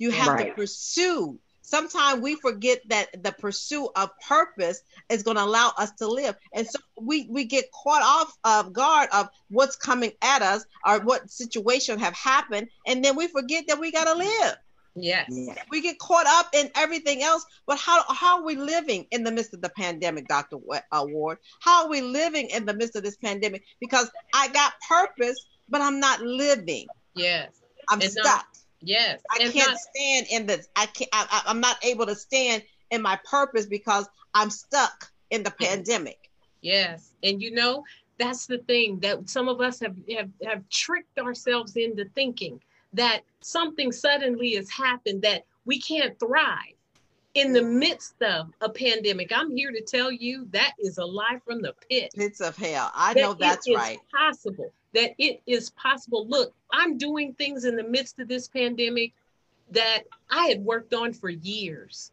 You have right. to pursue. Sometimes we forget that the pursuit of purpose is going to allow us to live, and so we we get caught off of guard of what's coming at us or what situation have happened, and then we forget that we got to live.
Yes.
We get caught up in everything else, but how, how are we living in the midst of the pandemic, Dr. Uh, Ward? How are we living in the midst of this pandemic? Because I got purpose, but I'm not living.
Yes.
I'm and stuck.
Yes.
I and can't not, stand in this. I can't, I, I'm not able to stand in my purpose because I'm stuck in the pandemic.
Yes. And you know, that's the thing that some of us have, have, have tricked ourselves into thinking that something suddenly has happened that we can't thrive. in the midst of a pandemic. I'm here to tell you that is a lie from the pit.
Pits of hell. I that know that's right.
Possible that it is possible. Look, I'm doing things in the midst of this pandemic that I had worked on for years.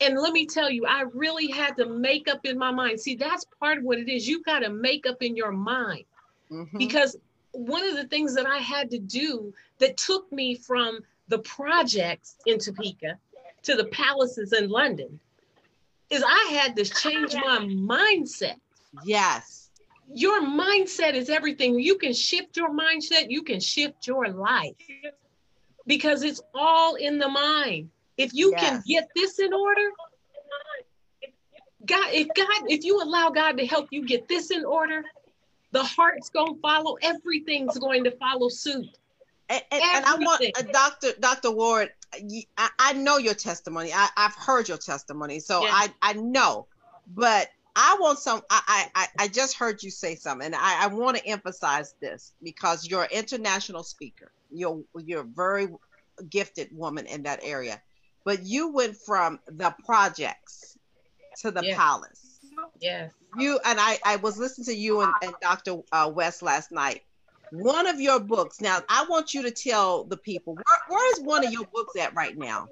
And let me tell you, I really had to make up in my mind. See, that's part of what it is. You've got to make up in your mind. Mm-hmm. Because one of the things that I had to do that took me from the projects in Topeka to the palaces in London is I had to change my mindset.
Yes.
Your mindset is everything. You can shift your mindset, you can shift your life because it's all in the mind. If you yes. can get this in order, God, if God, if you allow God to help you get this in order, the heart's gonna follow, everything's going to follow suit.
And, and, and I want uh, Dr. Dr. Ward, I, I, know your testimony. I, have heard your testimony, so yeah. I, I know. But I want some. I, I, I just heard you say something, and I, I want to emphasize this because you're an international speaker. You're you're a very gifted woman in that area, but you went from the projects to the palace.
Yes.
You and I. I was listening to you and, and Dr. Uh, West last night. One of your books. Now, I want you to tell the people where, where is one of your books at right now.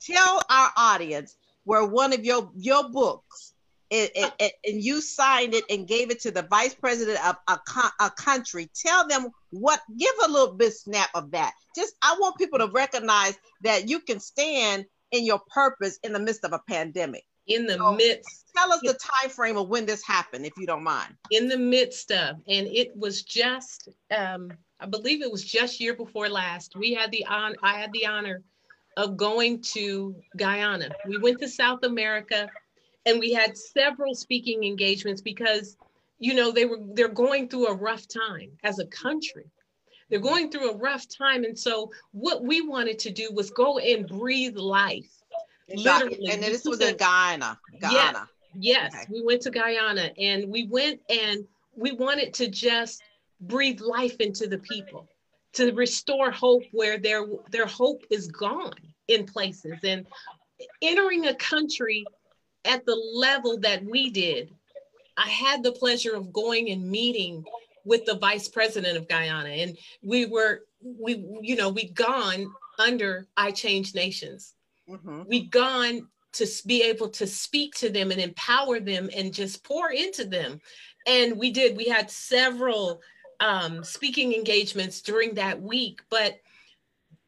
Tell our audience where one of your your books it, it, it, and you signed it and gave it to the vice president of a, a country, tell them what, give a little bit snap of that. Just, I want people to recognize that you can stand in your purpose in the midst of a pandemic.
In the so midst.
Tell us the time frame of when this happened, if you don't mind.
In the midst of, and it was just, um, I believe it was just year before last. We had the on, I had the honor of going to Guyana. We went to South America and we had several speaking engagements because you know they were they're going through a rough time as a country. They're going through a rough time and so what we wanted to do was go and breathe life.
Literally and this was in guyana
guyana yes, yes okay. we went to guyana and we went and we wanted to just breathe life into the people to restore hope where their their hope is gone in places. And entering a country at the level that we did, I had the pleasure of going and meeting with the vice president of Guyana. And we were, we, you know, we'd gone under I Change Nations. Mm-hmm. We'd gone to be able to speak to them and empower them and just pour into them. And we did, we had several um, speaking engagements during that week, but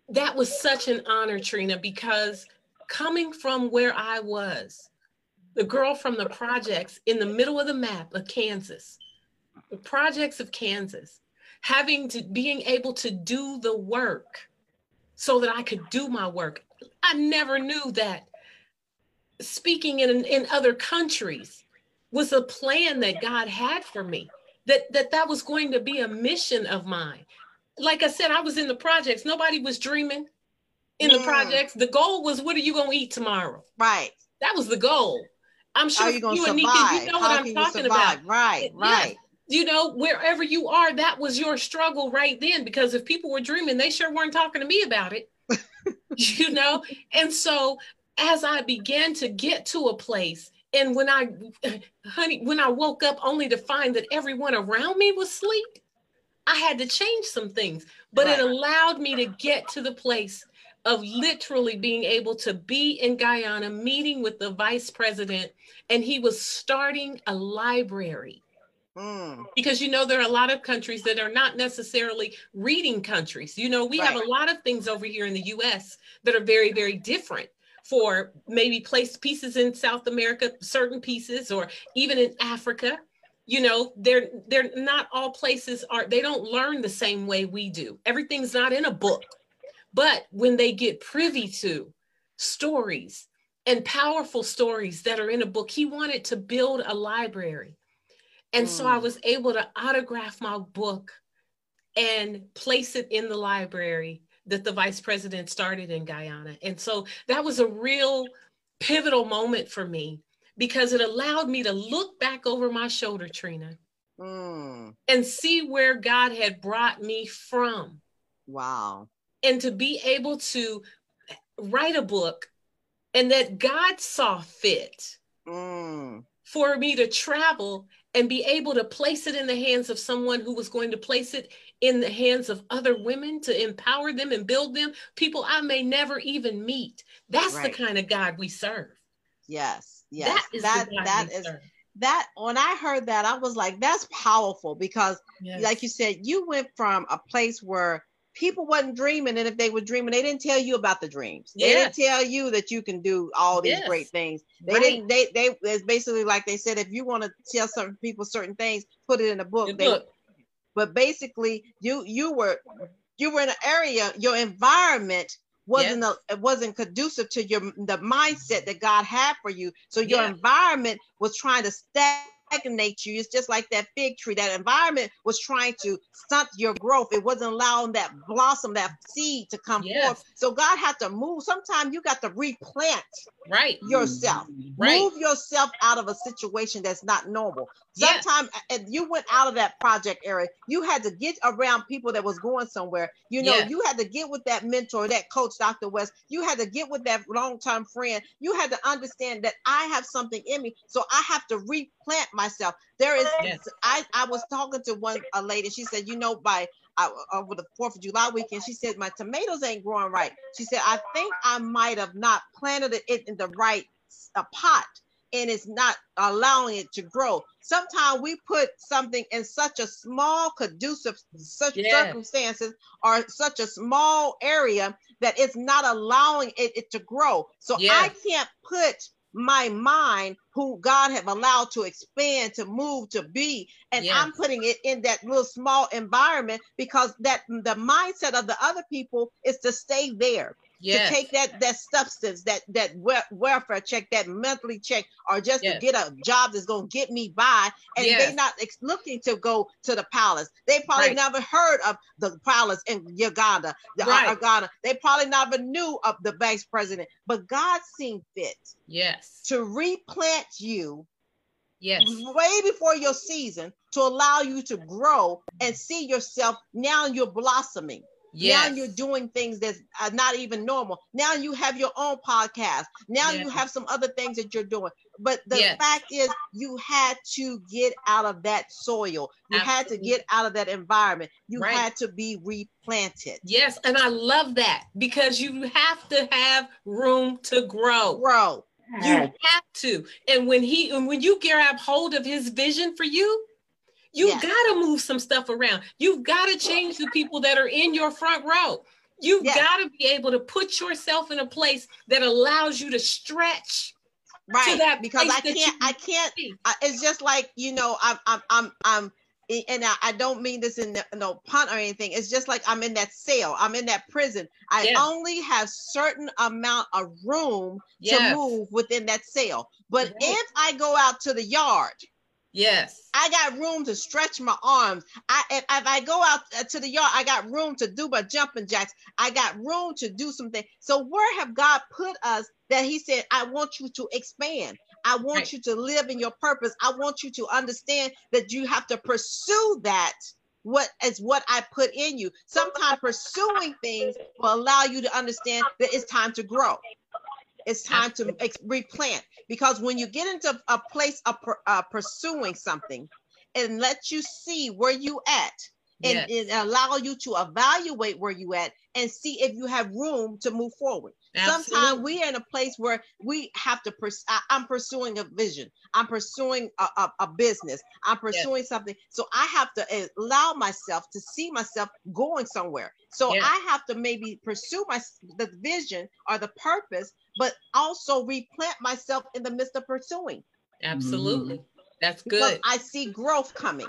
that was such an honor, Trina, because coming from where I was, the girl from the projects in the middle of the map of Kansas, the projects of Kansas, having to being able to do the work so that I could do my work. I never knew that speaking in, in other countries was a plan that God had for me, that, that that was going to be a mission of mine. Like I said, I was in the projects. Nobody was dreaming in the mm. projects. The goal was, what are you going to eat tomorrow?
Right.
That was the goal. I'm sure you, you and Nika, you know what I'm talking about.
Right, right. Yes.
You know, wherever you are, that was your struggle right then. Because if people were dreaming, they sure weren't talking to me about it. you know? And so as I began to get to a place, and when I, honey, when I woke up only to find that everyone around me was asleep, I had to change some things. But right. it allowed me to get to the place of literally being able to be in Guyana meeting with the vice president, and he was starting a library. Mm. Because you know, there are a lot of countries that are not necessarily reading countries. You know, we right. have a lot of things over here in the US that are very, very different for maybe place pieces in South America, certain pieces, or even in Africa. You know, they're they're not all places are they don't learn the same way we do. Everything's not in a book but when they get privy to stories and powerful stories that are in a book, he wanted to build a library. And mm. so I mm. was able to autograph my book and place it in the library that the vice president started in Guyana. And so that was a real pivotal moment for me because it allowed me to look back over my shoulder, Trina, mm. and see where God had brought me from.
Wow and
to be able to write a book and that God saw fit mm. for me to travel and be able to place it in the hands of someone who was going to place it in the hands of other women to empower them and build them, people I may never even meet. That's right. the kind of God we serve.
Yes, yes. That is that, that is serve. that when I heard that, I was like, that's powerful because yes. like you said, you went from a place where people wasn't dreaming and if they were dreaming they didn't tell you about the dreams they yes. didn't tell you that you can do all these yes. great things they right. didn't they they it's basically like they said if you want to tell certain people certain things put it in a book, they, book. but basically you you were you were in an area your environment wasn't yes. a, it wasn't conducive to your the mindset that God had for you so your environment was trying to stack stagnate you. It's just like that fig tree. That environment was trying to stunt your growth. It wasn't allowing that blossom, that seed to come yes. forth. So God had to move. Sometimes you got to replant
right
yourself. Mm-hmm. Right. Move yourself out of a situation that's not normal. Sometimes yes. you went out of that project area. You had to get around people that was going somewhere. You know, yes. you had to get with that mentor, that coach, Dr. West. You had to get with that long-term friend. You had to understand that I have something in me. So I have to replant myself. There is yes. I, I was talking to one a lady. She said, you know, by uh, over the Fourth of July weekend, she said my tomatoes ain't growing right. She said I think I might have not planted it in the right uh, pot and it's not allowing it to grow. Sometimes we put something in such a small, conducive such yeah. circumstances or such a small area that it's not allowing it, it to grow. So yeah. I can't put my mind who God have allowed to expand, to move, to be. And yes. I'm putting it in that little small environment because that the mindset of the other people is to stay there yes. to take that that substance, that that welfare check, that monthly check, or just yes. to get a job that's gonna get me by, and yes. they're not looking to go to the palace. They probably right. never heard of the palace in Uganda, the, uh, right. Ghana. They probably never knew of the bank's president, but God seemed fit,
yes,
to replant you
yes
way before your season to allow you to grow and see yourself now you're blossoming Yes. Now you're doing things that's uh, not even normal. Now you have your own podcast. Now yes. you have some other things that you're doing. But the yes. fact is, you had to get out of that soil. You Absolutely. had to get out of that environment. You right. had to be replanted.
Yes. And I love that because you have to have room to grow.
Grow.
You have to. And when he and when you grab hold of his vision for you, you yes. got to move some stuff around. You've got to change the people that are in your front row. You've yes. got to be able to put yourself in a place that allows you to stretch
right To that because i can't i can't I, it's just like you know i'm i'm i'm, I'm and I, I don't mean this in no pun or anything. It's just like I'm in that cell. I'm in that prison. I yes. only have certain amount of room yes. to move within that cell. But right. if I go out to the yard,
Yes.
I got room to stretch my arms. I if, if, I go out uh, to the yard, I got room to do my jumping jacks. I got room to do something. So where have God put us that He said, I want you to expand. I want right. you to live in your purpose. I want you to understand that you have to pursue that what is what I put in you. Sometimes pursuing things will allow you to understand that it's time to grow. It's time to replant. Because when you get into a place of uh, pursuing something and let you see where you at and, yes. and, allow you to evaluate where you at and see if you have room to move forward. Sometimes we are in a place where we have to. Pers- I, am pursuing a vision. I'm pursuing a, a, a business. I'm pursuing yes. something. So I have to allow myself to see myself going somewhere. So yes. I have to maybe pursue my the vision or the purpose, but also replant myself in the midst of pursuing.
Absolutely. Mm-hmm. That's good. Because
I see growth coming.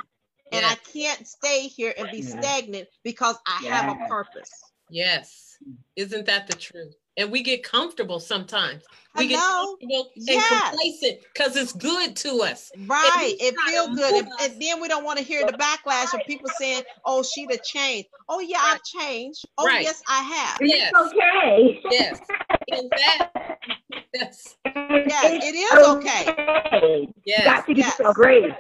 And I can't stay here and be stagnant because I have a purpose.
Yes. Isn't that the truth? And we get comfortable sometimes. We
get
comfortable yes. and complacent because it's good to us.
Right. It feels good. And, and, then we don't want to hear the backlash of people saying, oh, she'd have changed. Oh, yeah, I've changed. Oh, right. yes, I have.
Yes. It's okay.
Yes. And that, yes.
Yes, it is okay.
Yes. You got to give yes. yourself grace.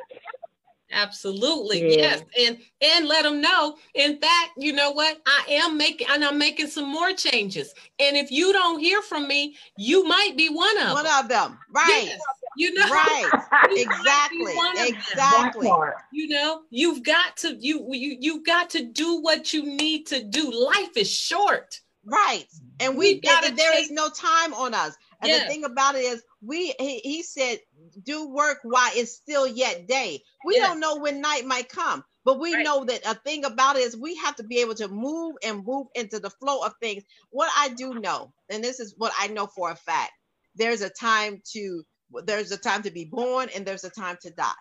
Absolutely. Yeah. Yes. And and let them know. In fact, you know what? I am making and I'm making some more changes. And if you don't hear from me, you might be one of
one
them.
of them. Right. Yes.
You know,
right? exactly, exactly.
You know, you've got to you you you've got to do what you need to do. Life is short,
right? And we've got to. There is no time on us. And yes. the thing about it is, we he, he, said, do work while it's still yet day. We yes. don't know when night might come, but we right. know that a thing about it is we have to be able to move and move into the flow of things. What I do know, and this is what I know for a fact, there's a time to there's a time to be born and there's a time to die.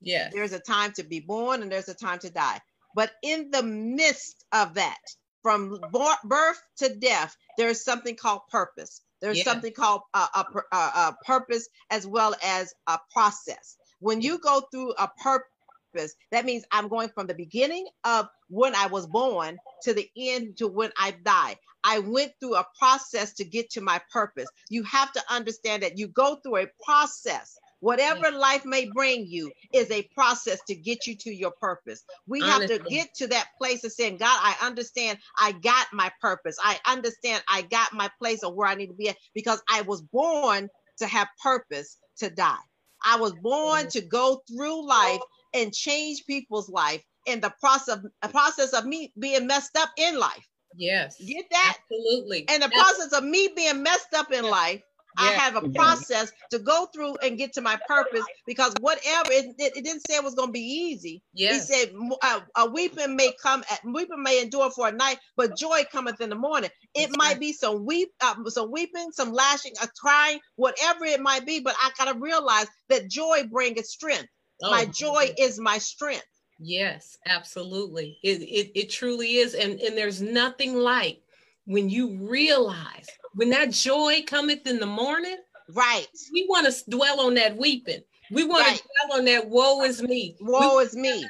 yeah
There's a time to be born and there's a time to die. But in the midst of that, from birth to death, there's something called purpose. There's yeah. something called a, a, a, a, purpose as well as a process. When you go through a purpose, that means I'm going from the beginning of when I was born to the end to when I die. I went through a process to get to my purpose. You have to understand that you go through a process. Whatever life may bring you is a process to get you to your purpose. We Honestly. have to get to that place of saying, God, I understand I got my purpose. I understand I got my place of where I need to be at because I was born to have purpose to die. I was born to go through life and change people's life in the process, a process of me being messed up in life.
Yes.
Get that?
Absolutely.
And the process of me being messed up in life, I have a process to go through and get to my purpose because whatever it, it, it didn't say it was going to be easy.
Yes.
He said uh, a weeping may come, at, weeping may endure for a night, but joy cometh in the morning. It That's might right. be some weep, uh, some weeping, some lashing, a crying, whatever it might be. But I gotta realize that joy brings strength. Oh, my joy is my strength.
Yes, absolutely. It, it, it truly is. And, and there's nothing like when you realize when that joy cometh in the morning.
Right.
We want to dwell on that weeping. We want right. to dwell on that woe is me.
Woe is me.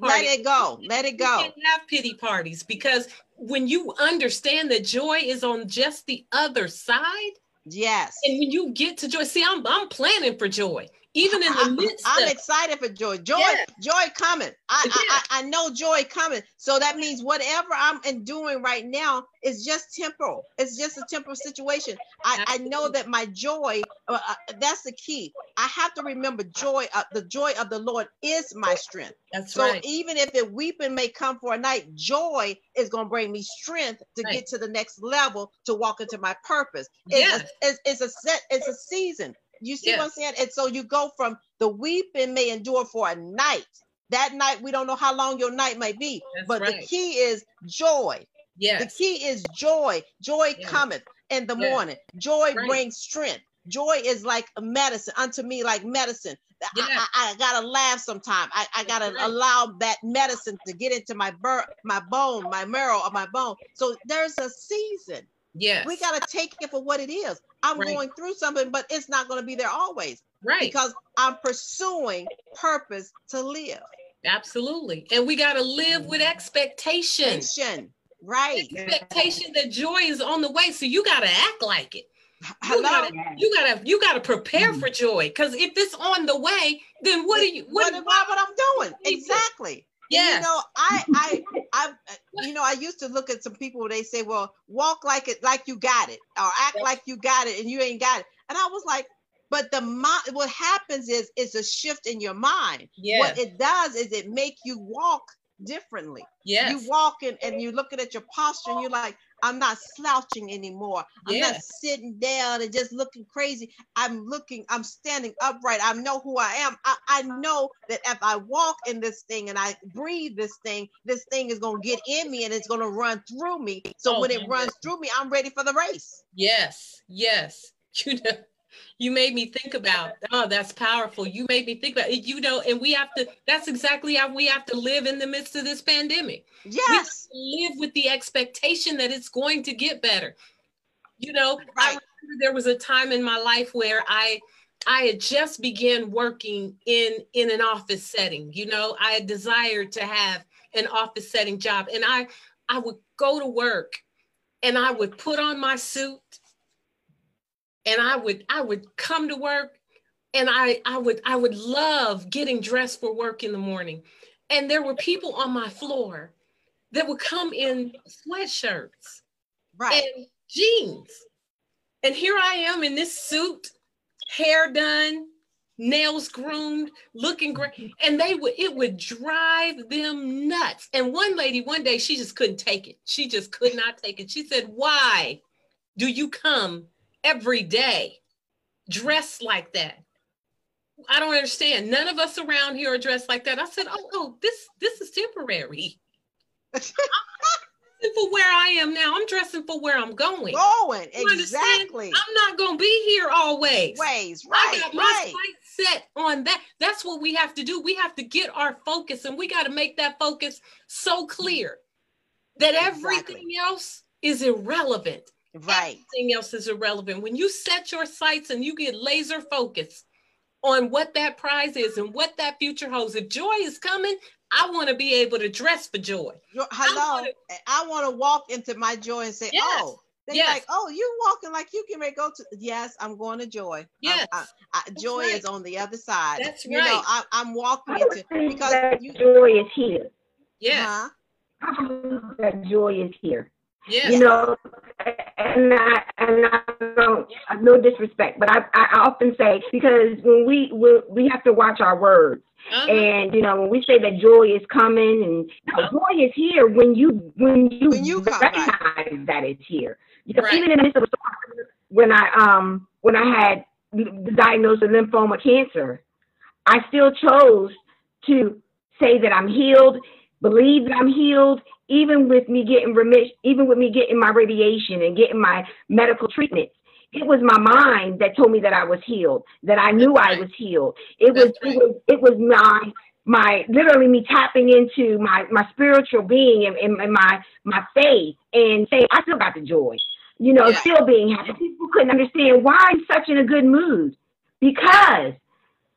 Let it go. Let it go.
have pity parties because when you understand that joy is on just the other side.
Yes.
And when you get to joy, see, I'm I'm planning for joy even in the midst
I, am excited for joy joy yeah. joy coming I, yeah. I, I know joy coming so that means whatever i'm doing right now is just temporal it's just a temporal situation i, I know that my joy uh, uh, that's the key i have to remember joy uh, the joy of the lord is my strength
that's
so
right.
even if it weeping may come for a night joy is going to bring me strength to right. get to the next level to walk into my purpose it's,
yeah.
a, it's, it's a set it's a season you see yes. what I'm saying? And so you go from the weeping may endure for a night. That night, we don't know how long your night might be, That's but right. the key is joy.
Yes.
The key is joy. Joy yes. cometh in the yes. morning. Joy right. brings strength. Joy is like medicine unto me, like medicine. Yes. I, I, I, gotta laugh sometime. I, I gotta right. allow that medicine to get into my bur- my bone, my marrow of my bone. So there's a season.
Yes.
We gotta take it for what it is. I'm right. going through something, but it's not going to be there always.
Right.
Because I'm pursuing purpose to live.
Absolutely. And we got to live with expectation.
expectation. Right.
Expectation that joy is on the way. So you got to act like it. Hello. You gotta, you gotta, you gotta prepare mm-hmm. for joy. Because if it's on the way, then what are you?
What, what, what, what I'm doing? Exactly.
Yeah.
You know, I, I, I, you know, I used to look at some people. They say, "Well, walk like it, like you got it, or act like you got it, and you ain't got it." And I was like, "But the mind, what happens is, it's a shift in your mind.
Yeah.
What it does is it make you walk differently.
Yes.
You walk in and you're looking at your posture, and you're like, I'm not slouching anymore. I'm not sitting down and just looking crazy. I'm looking, I'm standing upright. I know who I am. I, I know that if I walk in this thing and I breathe this thing, this thing is going to get in me and it's going to run through me. So oh, when it runs through me, I'm ready for the race.
Yes, yes. You know, you made me think about oh that's powerful. You made me think about it you know and we have to that's exactly how we have to live in the midst of this pandemic.
Yes.
live with the expectation that it's going to get better. You know right. there was a time in my life where i i had just began working in in an office setting. You know i had desired to have an office setting job and i i would go to work and i would put on my suit and I would I would come to work and I I would I would love getting dressed for work in the morning. And there were people on my floor that would come in sweatshirts right. and jeans. And here I am in this suit, hair done, nails groomed, looking great. And they would, it would drive them nuts. And one lady, one day, she just couldn't take it. She just could not take it. She said, Why do you come every day dressed like that? I don't understand. None of us around here are dressed like that. I said, Oh, oh, this this is temporary. for where I am now. I'm dressing for where I'm going.
Going exactly.
I'm not gonna be here always.
Ways right. I got my
sight set on that. That's what we have to do. We have to get our focus, and we got to make that focus so clear that everything else is irrelevant.
Right.
Everything else is irrelevant. When you set your sights and you get laser focused on what that prize is and what that future holds. If joy is coming, I want to be able to dress for joy.
Hello. I want to walk into my joy and say, yes. oh, they yes. like, oh, you walking like you can make go to. Yes, I'm going to joy.
Yes,
I, I, joy right. is on the other side.
That's
you
right.
Know, I, am walking into because
you, joy is here.
Yeah,
huh? that joy is here.
Yeah,
you know, and I and I don't no disrespect, but I I often say because when we we, we have to watch our words uh-huh. And you know, when we say that joy is coming, and uh-huh. joy is here when you when you, when you recognize that it's here. You know, right. even in the midst of a storm, when I um when I had diagnosed with lymphoma cancer, I still chose to say that I'm healed, believe that I'm healed, even with me getting remission, even with me getting my radiation and getting my medical treatments it was my mind that told me that I was healed, that I knew. I was healed. It was, it was it was my my literally me tapping into my my spiritual being and, and, and my my faith and saying I still got the joy, you know, yeah. still being happy. People couldn't understand why I'm such in a good mood because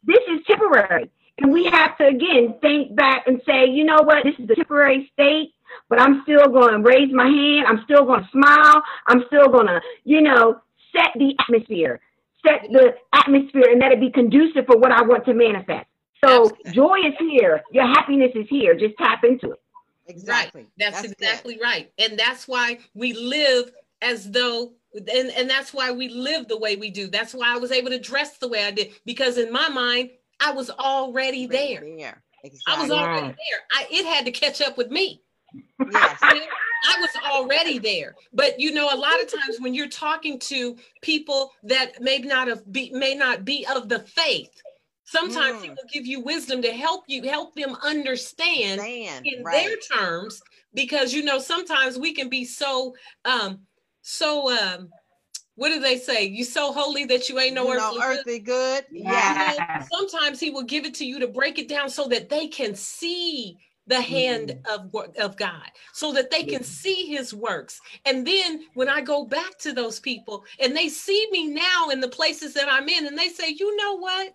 this is temporary. And we have to again think back and say, you know what, this is a temporary state, but I'm still going to raise my hand. I'm still going to smile. I'm still going to, you know, set the atmosphere, set the atmosphere, and that it be conducive for what I want to manifest. So Absolutely. joy is here. Your happiness is here. Just tap into it.
Exactly. Right. That's, that's exactly good. right. And that's why we live as though and, and that's why we live the way we do. That's why I was able to dress the way I did because in my mind I was already there. there. Exactly. I was already there. I, it had to catch up with me. Yes. I was already there. But you know, a lot of times when you're talking to people that may not have be may not be of the faith, sometimes mm. he will give you wisdom to help you help them understand Man, in right. their terms because you know sometimes we can be so um so um what do they say? You so holy that you ain't no
you
earthly,
know, earthly good.
good. Yeah. Sometimes he will give it to you to break it down so that they can see the hand mm-hmm. of, of God so that they can see his works. And then when I go back to those people and they see me now in the places that I'm in and they say, you know what?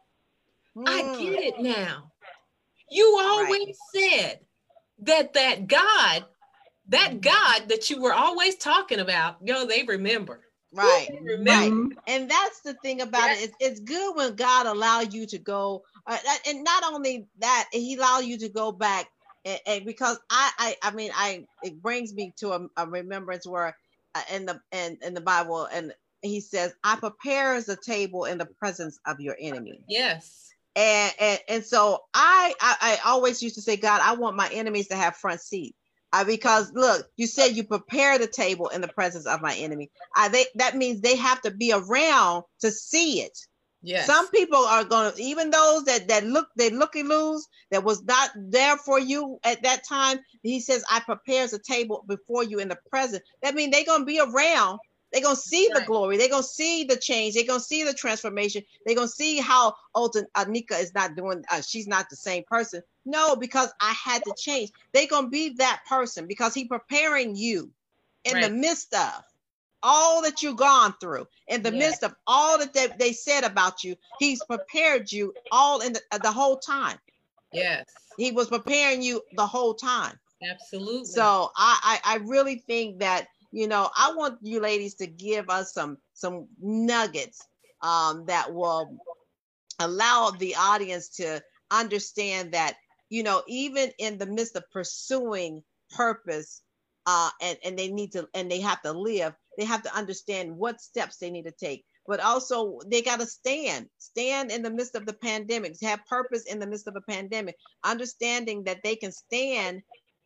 Mm. I get it now. You always right. said that that God, that mm-hmm. God that you were always talking about, yo, they remember.
Right, right, and that's the thing about it. It's, it's good when God allow you to go, uh, and not only that, He allow you to go back and, and because I, I I mean I it brings me to a, a remembrance where uh, in the in, in the Bible and he says I prepare as a table in the presence of your enemy.
Yes.
And, and and so I, I I always used to say God I want my enemies to have front seat. Uh, because look, you said you prepare the table in the presence of my enemy. I, they, that means they have to be around to see it.
Yes.
Some people are going to, even those that that look they looky lose that was not there for you at that time. He says, "I prepares a table before you in the present." That means they're going to be around. They're going to see right. the glory. They're going to see the change. They're going to see the transformation. They're going to see how Anika is not doing. Uh, she's not the same person. No, because I had to change. They're going to be that person because he preparing you in right. the midst of all that you've gone through, in the yes. midst of all that they, they, said about you, he's prepared you all in the, uh, the whole time.
Yes.
He was preparing you the whole time.
Absolutely.
So I, I, I really think that, you know, I want you ladies to give us some some nuggets um, that will allow the audience to understand that you know even in the midst of pursuing purpose uh and and they need to and they have to live they have to understand what steps they need to take. But also they got to stand stand in the midst of the pandemic have purpose in the midst of a pandemic understanding that they can stand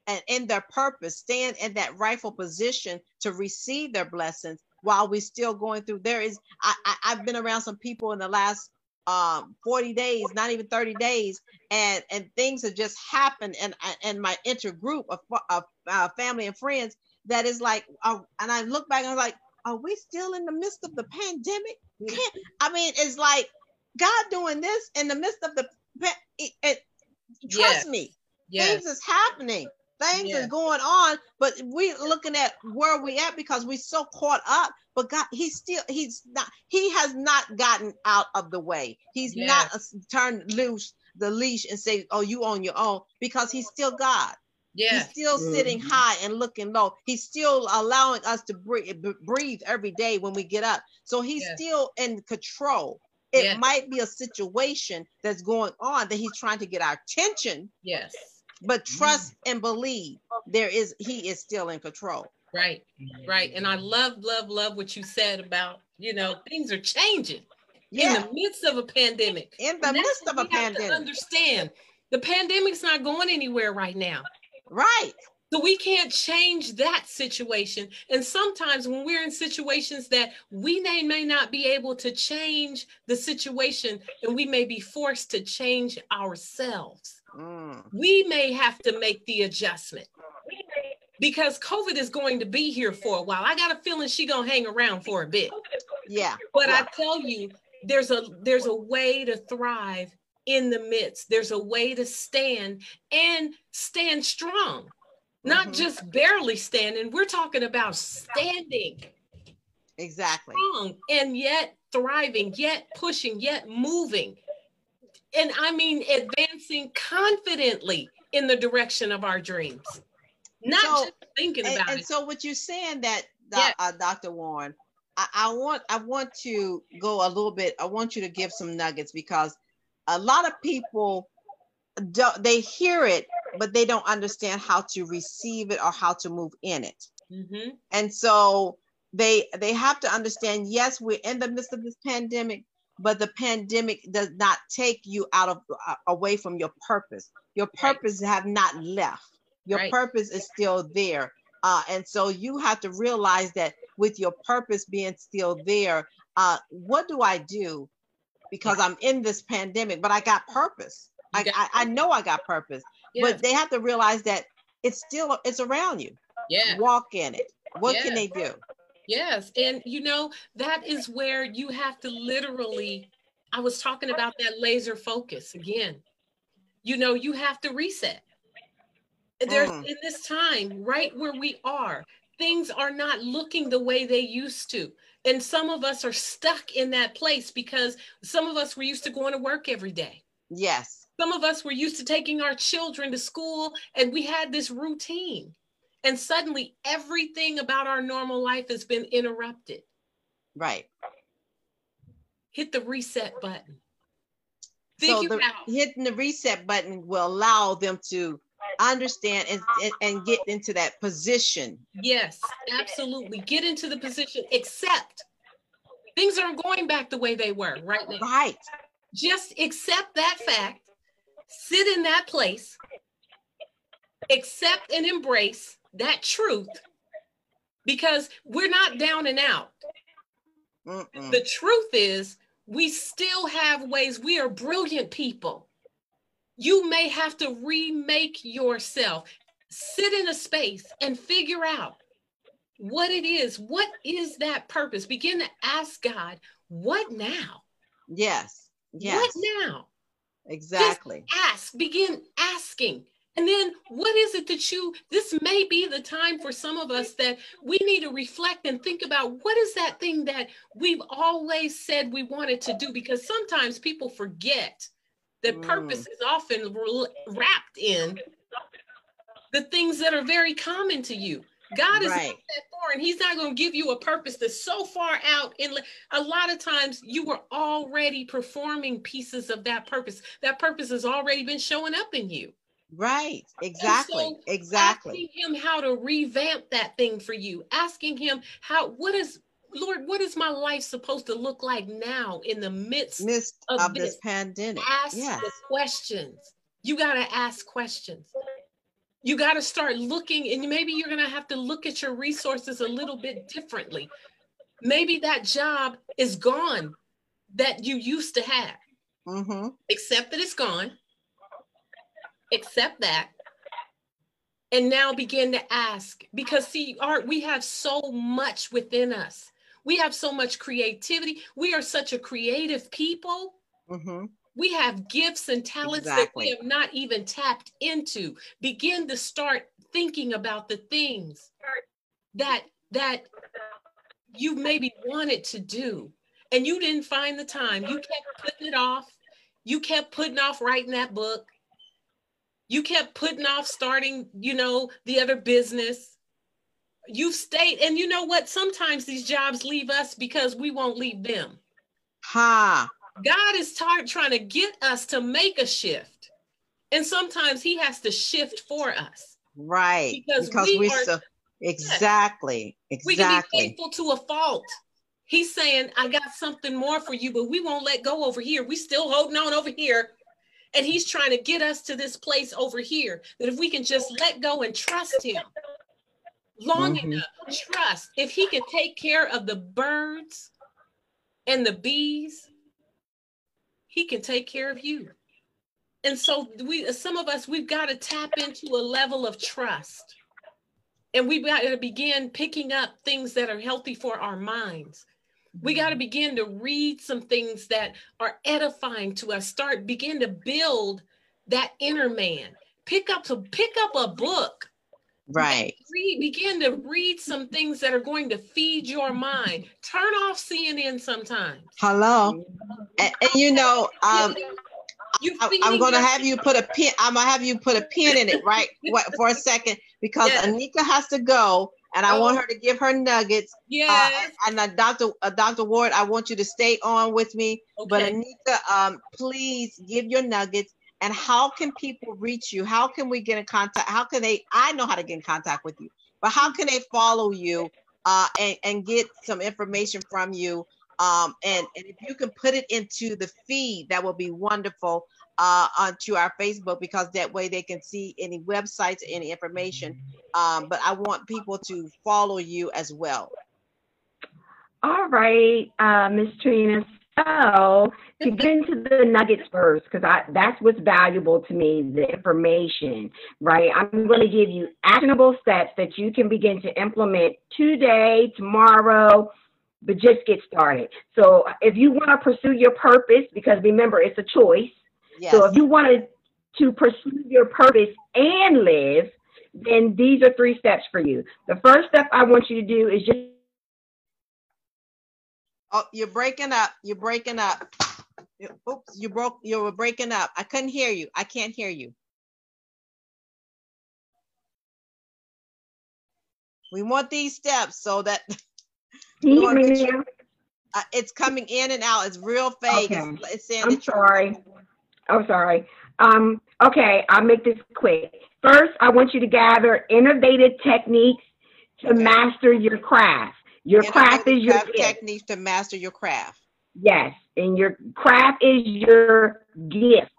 and in their purpose stand in that rightful position to receive their blessings while we're still going through. There is I, I i've been around some people in the last um 40 days not even 30 days and and things have just happened and and my intergroup of, of uh, family and friends that is like uh, and i look back and i'm like are we still in the midst of the pandemic? I mean it's like god doing this in the midst of the it, it, trust me yes. things is happening things yes. are going on but we looking at where we at because we so caught up but God, he's still, he's not, he has not gotten out of the way. He's yes. not turned loose the leash and say, oh, you on your own because he's still God. Yeah. He's still mm-hmm. sitting high and looking low. He's still allowing us to breathe, breathe every day when we get up. So he's yes. still in control. It yes. might be a situation that's going on that he's trying to get our attention.
Yes.
But trust mm. and believe there is he is still in control.
Right, right. And I love, love, love what you said about, you know, things are changing yeah. in the midst of a pandemic.
In the midst of a pandemic.
understand the pandemic's not going anywhere right now.
Right.
So we can't change that situation. And sometimes when we're in situations that we may, may not be able to change the situation and we may be forced to change ourselves, mm. we may have to make the adjustment because COVID is going to be here for a while. I got a feeling she gonna hang around for a bit.
Yeah.
But
yeah.
I tell you, there's a there's a way to thrive in the midst. There's a way to stand and stand strong, not mm-hmm. just barely standing. We're talking about standing.
Exactly.
Strong and yet thriving, yet pushing, yet moving. And I mean advancing confidently in the direction of our dreams not so, just thinking about
and,
it.
And so what you're saying that yeah. uh, Dr. Warren, I, I, want I want to go a little bit. I want you to give some nuggets because a lot of people don't they hear it, but they don't understand how to receive it or how to move in it. Mm-hmm. And so they they have to understand. Yes, we're in the midst of this pandemic, but the pandemic does not take you out of uh, away from your purpose. Your purpose right. have not left your right. purpose is still there. Uh, and so you have to realize that with your purpose being still there, uh, what do I do? Because I'm in this pandemic, but I got purpose. I, I, I, know I got purpose, but they have to realize that it's still it's around you.
Yeah,
walk in it. What can they do?
Yes, and you know that is where you have to literally. I was talking about that laser focus again. You know, you have to reset there's mm. in this time right where we are things are not looking the way they used to and some of us are stuck in that place because some of us were used to going to work every day
yes
some of us were used to taking our children to school and we had this routine and suddenly everything about our normal life has been interrupted
right
hit the reset button
Figure so the, hitting the reset button will allow them to understand and, and, and get into that position.
Yes, absolutely. Get into the position, accept things aren't going back the way they were right now.
Right.
Just accept that fact, sit in that place, accept and embrace that truth because we're not down and out. Mm-mm. The truth is, we still have ways. We are brilliant people you may have to remake yourself. Sit in a space and figure out what it is. What is that purpose? Begin to ask God, what now?
Yes. Yes.
What now?
Exactly.
Just ask, begin asking. And then what is it that you, this may be the time for some of us that we need to reflect and think about what is that thing that we've always said we wanted to do? Because sometimes people forget that purpose mm. is often wrapped in the things that are very common to you. God is right. not that far, and He's not going to give you a purpose that's so far out. And a lot of times, you were already performing pieces of that purpose. That purpose has already been showing up in you.
Right. Exactly. So exactly.
Asking Him how to revamp that thing for you. Asking Him how. What is Lord? What is my life supposed to look like now in the midst,
midst of, of this, this pandemic?
Ask yes. the questions. You got to ask questions you got to start looking and maybe you're going to have to look at your resources a little bit differently maybe that job is gone that you used to have mm-hmm. accept that it's gone accept that and now begin to ask because see art we have so much within us we have so much creativity we are such a creative people mm-hmm. We have gifts and talents exactly. that we have not even tapped into. Begin to start thinking about the things that that you maybe wanted to do and you didn't find the time. You kept putting it off. You kept putting off writing that book. You kept putting off starting, you know, the other business. You've stayed, and you know what? Sometimes these jobs leave us because we won't leave them.
Ha.
God is tired trying to get us to make a shift. And sometimes he has to shift for us.
Right. Because, because we, we are, so, exactly. Exactly. We can be
faithful to a fault. He's saying, I got something more for you, but we won't let go over here. We still holding on over here. And he's trying to get us to this place over here that if we can just let go and trust him long mm-hmm. enough, trust if he can take care of the birds and the bees he can take care of you. And so we some of us we've got to tap into a level of trust. And we've got to begin picking up things that are healthy for our minds. We got to begin to read some things that are edifying to us. Start begin to build that inner man. Pick up to pick up a book
Right.
Read, begin to read some things that are going to feed your mind. Turn off CNN sometimes.
Hello. And, and you know, um, I, am going to have you put a pin. I'm going to have you put a pin in it, right? What, for a second, because yes. Anika has to go, and I oh. want her to give her nuggets.
Yeah. Uh,
and uh, Dr. Uh, Dr. Ward, I want you to stay on with me. Okay. But Anika, um, please give your nuggets and how can people reach you how can we get in contact how can they i know how to get in contact with you but how can they follow you uh, and, and get some information from you um, and, and if you can put it into the feed that will be wonderful uh, onto our facebook because that way they can see any websites any information um, but i want people to follow you as well
all right uh, miss trina so to get into the nuggets first, because that's what's valuable to me, the information, right? I'm going to give you actionable steps that you can begin to implement today, tomorrow, but just get started. So if you want to pursue your purpose, because remember, it's a choice. Yes. So if you wanted to pursue your purpose and live, then these are three steps for you. The first step I want you to do is just
Oh, you're breaking up. You're breaking up. Oops, you broke. You were breaking up. I couldn't hear you. I can't hear you. We want these steps so that uh, it's coming in and out. It's real fake. Okay. It's, it's
saying I'm sorry. I'm sorry. Um, okay, I'll make this quick. First, I want you to gather innovative techniques to okay. master your craft. Your craft is your gift.
techniques to master your craft.
Yes, and your craft is your gift.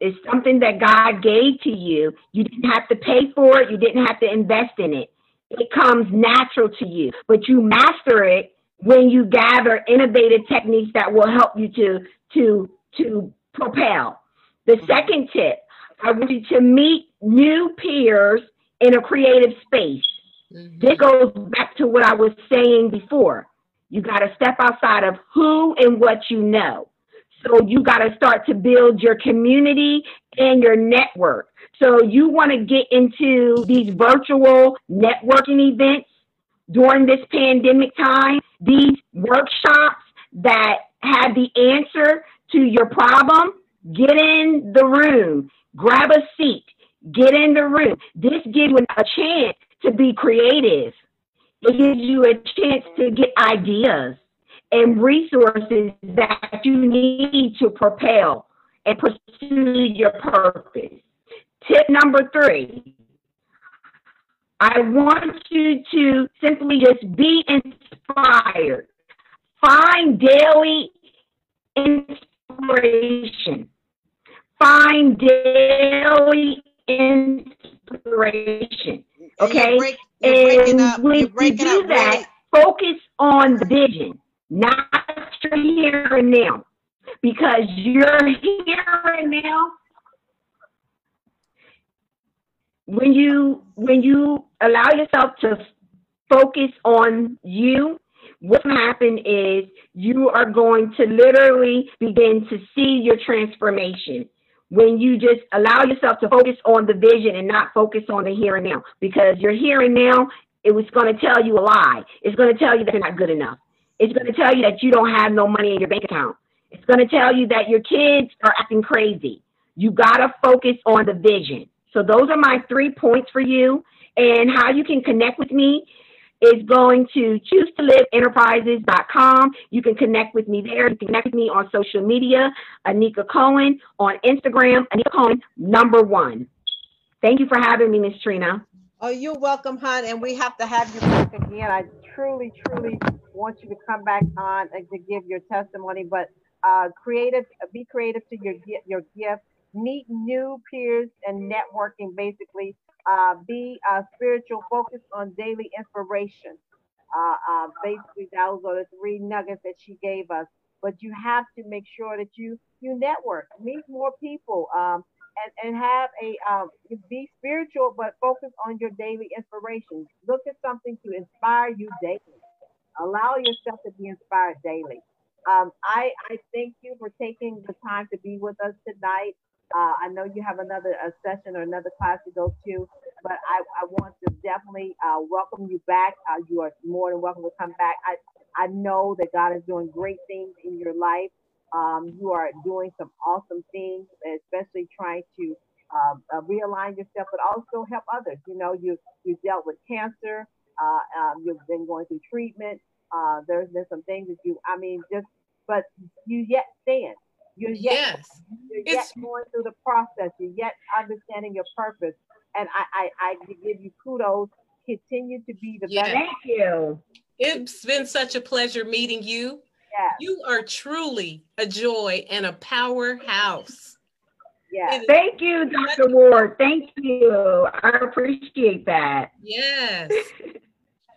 It's something that God gave to you. You didn't have to pay for it. You didn't have to invest in it. It comes natural to you, but you master it when you gather innovative techniques that will help you to to to propel. The mm-hmm. second tip, I want you to meet new peers in a creative space. Mm-hmm. This goes back to what I was saying before. You got to step outside of who and what you know. So you got to start to build your community and your network. So you want to get into these virtual networking events during this pandemic time, these workshops that have the answer to your problem. Get in the room, grab a seat, get in the room. This gives you a chance to be creative. It gives you a chance to get ideas and resources that you need to propel and pursue your purpose. Tip number three I want you to simply just be inspired. Find daily inspiration. Find daily inspiration. Okay? Break, and up, when you do that, really. focus on the vision, not your here and now. Because you're here and now. When you when you allow yourself to focus on you, what's happened is you are going to literally begin to see your transformation when you just allow yourself to focus on the vision and not focus on the here and now because your here and now it was going to tell you a lie. It's going to tell you that you're not good enough. It's going to tell you that you don't have no money in your bank account. It's going to tell you that your kids are acting crazy. You got to focus on the vision. So those are my three points for you. And how you can connect with me is going to choose to live enterprises.com. You can connect with me there. You can connect with me on social media, Anika Cohen, on Instagram, Anika Cohen, number one. Thank you for having me, Miss Trina.
Oh, you're welcome, hon. And we have to have you back again. I truly, truly want you to come back on and to give your testimony. But uh, creative, be creative to your your gift. Meet new peers and networking. Basically, uh, be uh, spiritual, focus on daily inspiration. Uh, uh, basically, those are the three nuggets that she gave us. But you have to make sure that you you network, meet more people, um, and and have a um, be spiritual, but focus on your daily inspiration. Look at something to inspire you daily. Allow yourself to be inspired daily. Um, I, I thank you for taking the time to be with us tonight. Uh, I know you have another session or another class to go to, but I, I want to definitely uh, welcome you back. Uh, you are more than welcome to come back. I, I know that God is doing great things in your life. Um, you are doing some awesome things, especially trying to um, uh, realign yourself, but also help others. You know, you you dealt with cancer. Uh, um, you've been going through treatment. Uh, there's been some things that you, I mean, just, but you yet stand. You're yet, yes. you're yet it's, going through the process. You're yet understanding your purpose. And I, I, I give you kudos. Continue to be the yes. best.
Thank you.
It's been such a pleasure meeting you. Yes. You are truly a joy and a powerhouse.
Yeah. Thank you, Dr. Ward. Thank you. I appreciate that.
Yes.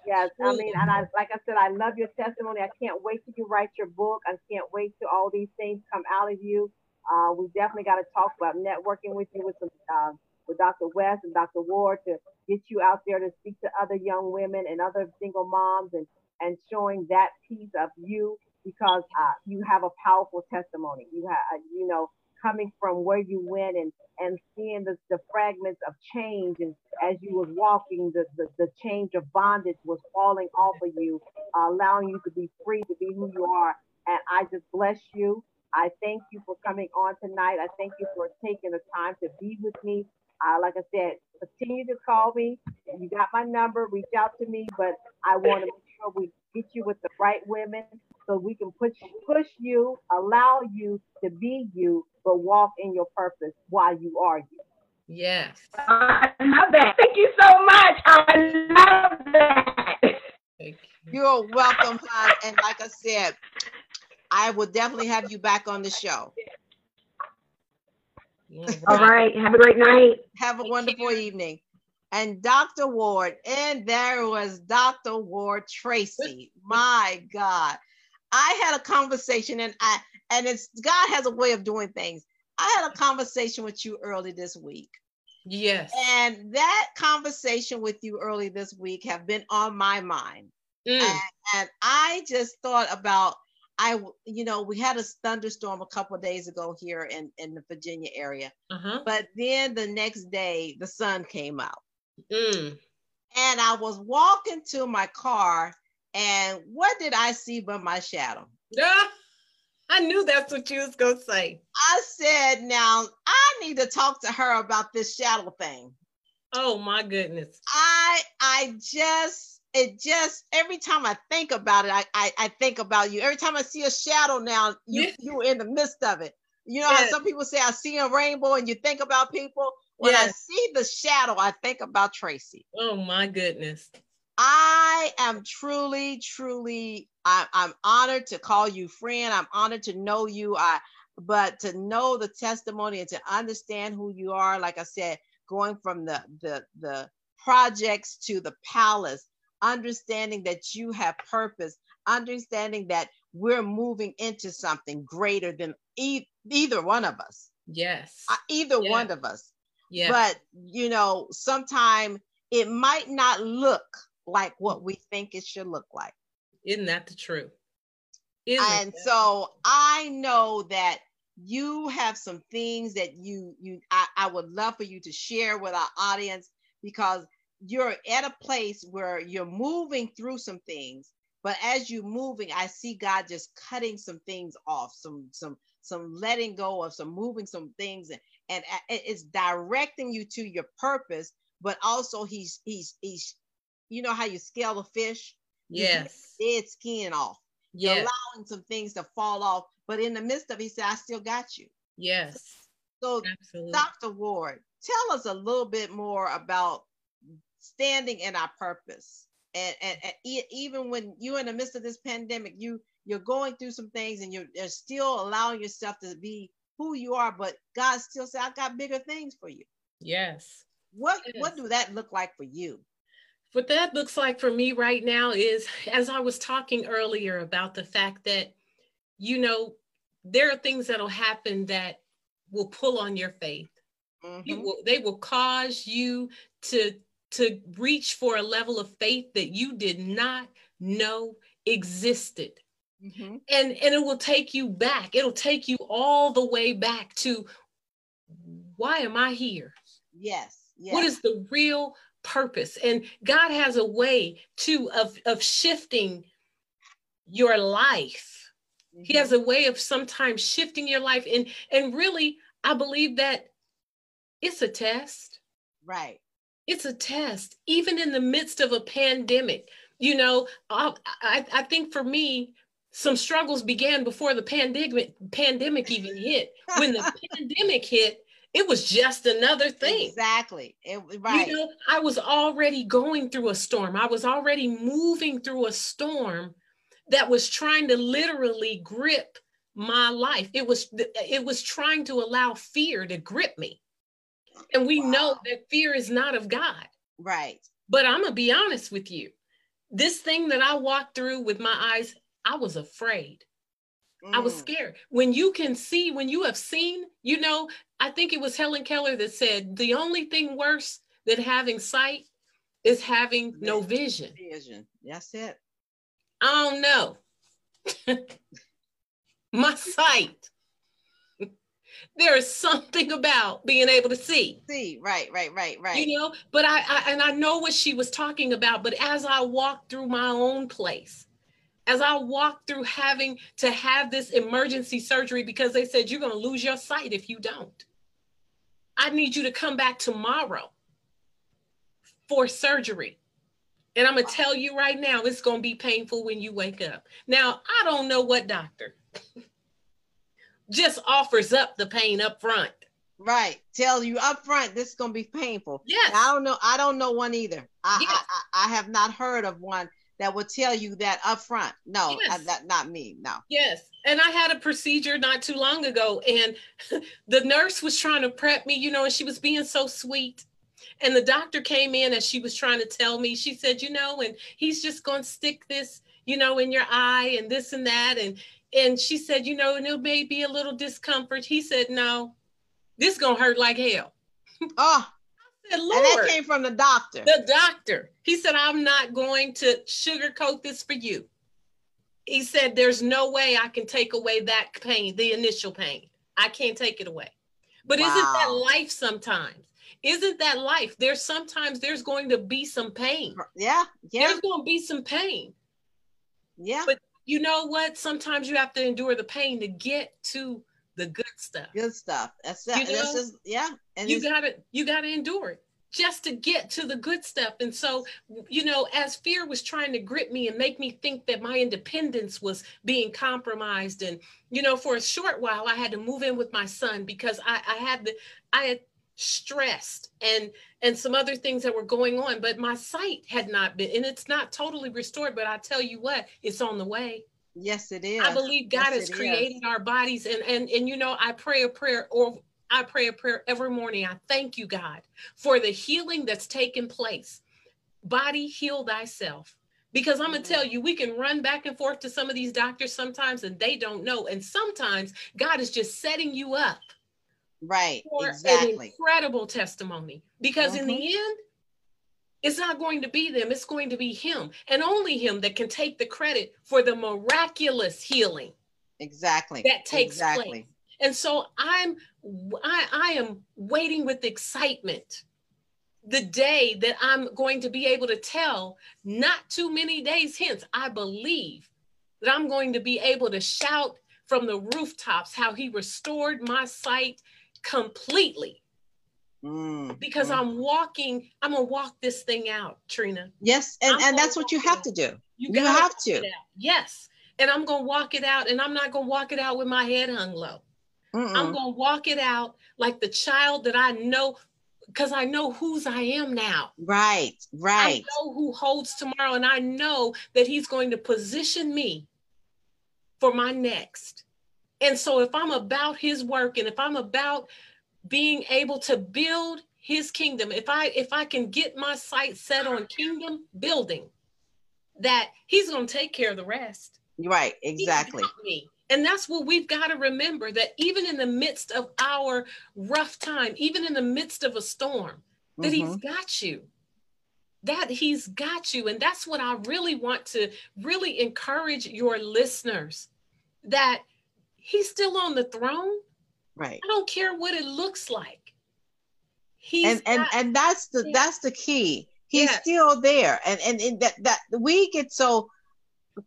Yes, I mean, and I like I said, I love your testimony. I can't wait till you write your book. I can't wait till all these things come out of you. Uh, we definitely got to talk about networking with you with some uh, with Dr. West and Dr. Ward to get you out there to speak to other young women and other single moms and and showing that piece of you because uh, you have a powerful testimony. You have, you know, coming from where you went and and seeing the, the fragments of change. And as you was walking the, the, the change of bondage was falling off of you uh, allowing you to be free to be who you are. And i just bless you. I thank you for coming on tonight. I thank you for taking the time to be with me. Uh, like i said continue to call me. You got my number. Reach out to me. But i want to make sure we get you with the right women so we can push push you, allow you to be you, but walk in your purpose while you are you.
Yes.
I love that. Thank you so much. I love that.
Thank you. You're welcome, hon. And like I said, I will definitely have you back on the show.
All right. Have a great night.
Have a wonderful evening and Dr. Ward, and there was Dr. Ward Tracy. My God. I had a conversation and I and it's God has a way of doing things. I had a conversation with you early this week.
Yes.
And that conversation with you early this week have been on my mind. Mm. And, and, I just thought about I you know, we had a thunderstorm a couple days ago here in in the Virginia area. Uh-huh. But then the next day the sun came out. Mm. And I was walking to my car, and what did I see but my shadow?
Yeah, I knew that's what you was gonna say.
I said, now I need to talk to her about this shadow thing.
Oh my goodness.
I I just it just every time I think about it, I I, I think about you. Every time I see a shadow now, you yes. you're in the midst of it. You know yes. how some people say I see a rainbow and you think about people. When yes. I see the shadow, I think about Tracy.
Oh my goodness.
I am truly, truly, I, I'm honored to call you friend. I'm honored to know you. I but to know the testimony and to understand who you are, like I said, going from the the the projects to the palace, understanding that you have purpose, understanding that we're moving into something greater than e- either one of us.
Yes.
Uh, either yeah. one of us. Yeah. But you know, sometimes it might not look like what we think it should look like.
Isn't that the truth?
Isn't and so I know that you have some things that you you I, I would love for you to share with our audience because you're at a place where you're moving through some things but as you're moving i see god just cutting some things off some some some letting go of some moving some things and, and it's directing you to your purpose but also he's he's he's you know how you scale a fish
yes
dead skin off you're allowing some things to fall off but in the midst of it, he said, I still got you.
Yes.
So, Absolutely. Dr. Ward, tell us a little bit more about standing in our purpose. And, and, and, even when you're in the midst of this pandemic, you you're going through some things and you're, you're still allowing yourself to be who you are, but God still said, I got bigger things for you.
Yes.
What yes. what do that look like for you?
What that looks like for me right now is as I was talking earlier about the fact that you know, there are things that'll happen that will pull on your faith. Mm-hmm. Will, they will cause you to to reach for a level of faith that you did not know existed. Mm-hmm. And and it will take you back. It'll take you all the way back to why am I here?
Yes. yes.
What is the real purpose? And God has a way too of of shifting your life Mm-hmm. He has a way of sometimes shifting your life. And, and really, I believe that it's a test.
Right.
It's a test, even in the midst of a pandemic. You know, I, I, I think for me, some struggles began before the pandemic pandemic even hit. When the pandemic hit, it was just another thing.
Exactly. It, right.
You know, I was already going through a storm. I was already moving through a storm that was trying to literally grip my life. It was it was trying to allow fear to grip me. And we wow. know that fear is not of God.
Right.
But I'm going to be honest with you. This thing that I walked through with my eyes, I was afraid. Mm. I was mm. scared. When you can see, when you have seen, you know, I think it was Helen Keller that said the only thing worse than having sight is having no vision.
Vision. That's it.
I don't know. My sight. there is something about being able to see.
See, right, right, right, right.
You know, but I, I and I know what she was talking about, but as I walked through my own place, as I walked through having to have this emergency surgery because they said you're going to lose your sight if you don't. I need you to come back tomorrow for surgery. And I'm going to tell you right now, it's going to be painful when you wake up. Now, I don't know what doctor just offers up the pain up front.
Right. Tell you up front, this is going to be painful.
Yes.
I don't know. I don't know one either. I, yes. I, I, I, have not heard of one that will tell you that up front. No, uh, yes. I, that, not me. No.
Yes. And I had a procedure not too long ago, and the nurse was trying to prep me, you know, and she was being so sweet and the doctor came in as she was trying to tell me, she said, you know, and he's just going to stick this, you know, in your eye and this and that. And, and she said, you know, and it may be a little discomfort. He said, no, this going to hurt like hell.
Oh, said, and that came from the doctor.
The doctor. He said, I'm not going to sugarcoat this for you. He said, There's no way I can take away that pain, the initial pain. I can't take it away. But wow. isn't that life sometimes? isn't that life? There's sometimes there's going to be some pain.
Yeah. Yeah.
There's going to be some pain.
Yeah.
But you know what? Sometimes you have to endure the pain to get to the good stuff.
Good stuff. That's that. You know, just, yeah.
And you gotta you gotta endure it. Just to get to the good stuff. And so, you know, as fear was trying to grip me and make me think that my independence was being compromised, and you know, for a short while, I had to move in with my son because I, I had the I had stressed and and some other things that were going on but my sight had not been and it's not totally restored but i tell you what it's on the way
yes it is
i believe god yes, has created is. our bodies and and and you know i pray a prayer or I pray a prayer every morning. I thank you, God, for the healing that's taken place. Body, heal thyself. Because I'm going to tell you, we can run back and forth to some of these doctors sometimes and they don't know. And sometimes God is just setting you up.
Right. For exactly.
an incredible testimony. Because mm-hmm. in the mm-hmm. end, it's not going to be them, it's going to be Him and only Him that can take the credit for the miraculous healing.
Exactly.
That takes exactly. place. And so I'm I, I am waiting with excitement the day that I'm going to be able to tell, not too many days hence, I believe that I'm going to be able to shout from the rooftops how he restored my sight completely. Mm, because mm. I'm walking, I'm gonna walk this thing out, Trina.
Yes, and, and that's what you have to do. You, you have to.
Yes. And I'm gonna walk it out, and I'm not gonna walk it out with my head hung low. Mm-mm. I'm going to walk it out like the child that I know because I know whose I am now.
Right, right.
I know who holds tomorrow, and I know that He's going to position me for my next. And so, if I'm about His work and if I'm about being able to build His kingdom, if I if I can get my sight set on kingdom building, that He's going to take care of the rest.
Right, exactly.
Me. And that's what we've got to remember that even in the midst of our rough time, even in the midst of a storm, that mm-hmm. he's got you. That he's got you. And that's what I really want to really encourage your listeners that he's still on the throne.
Right.
I don't care what it looks like.
He's and and, and that's the yeah. that's the key. He's yes. still there. And, and and that that we get so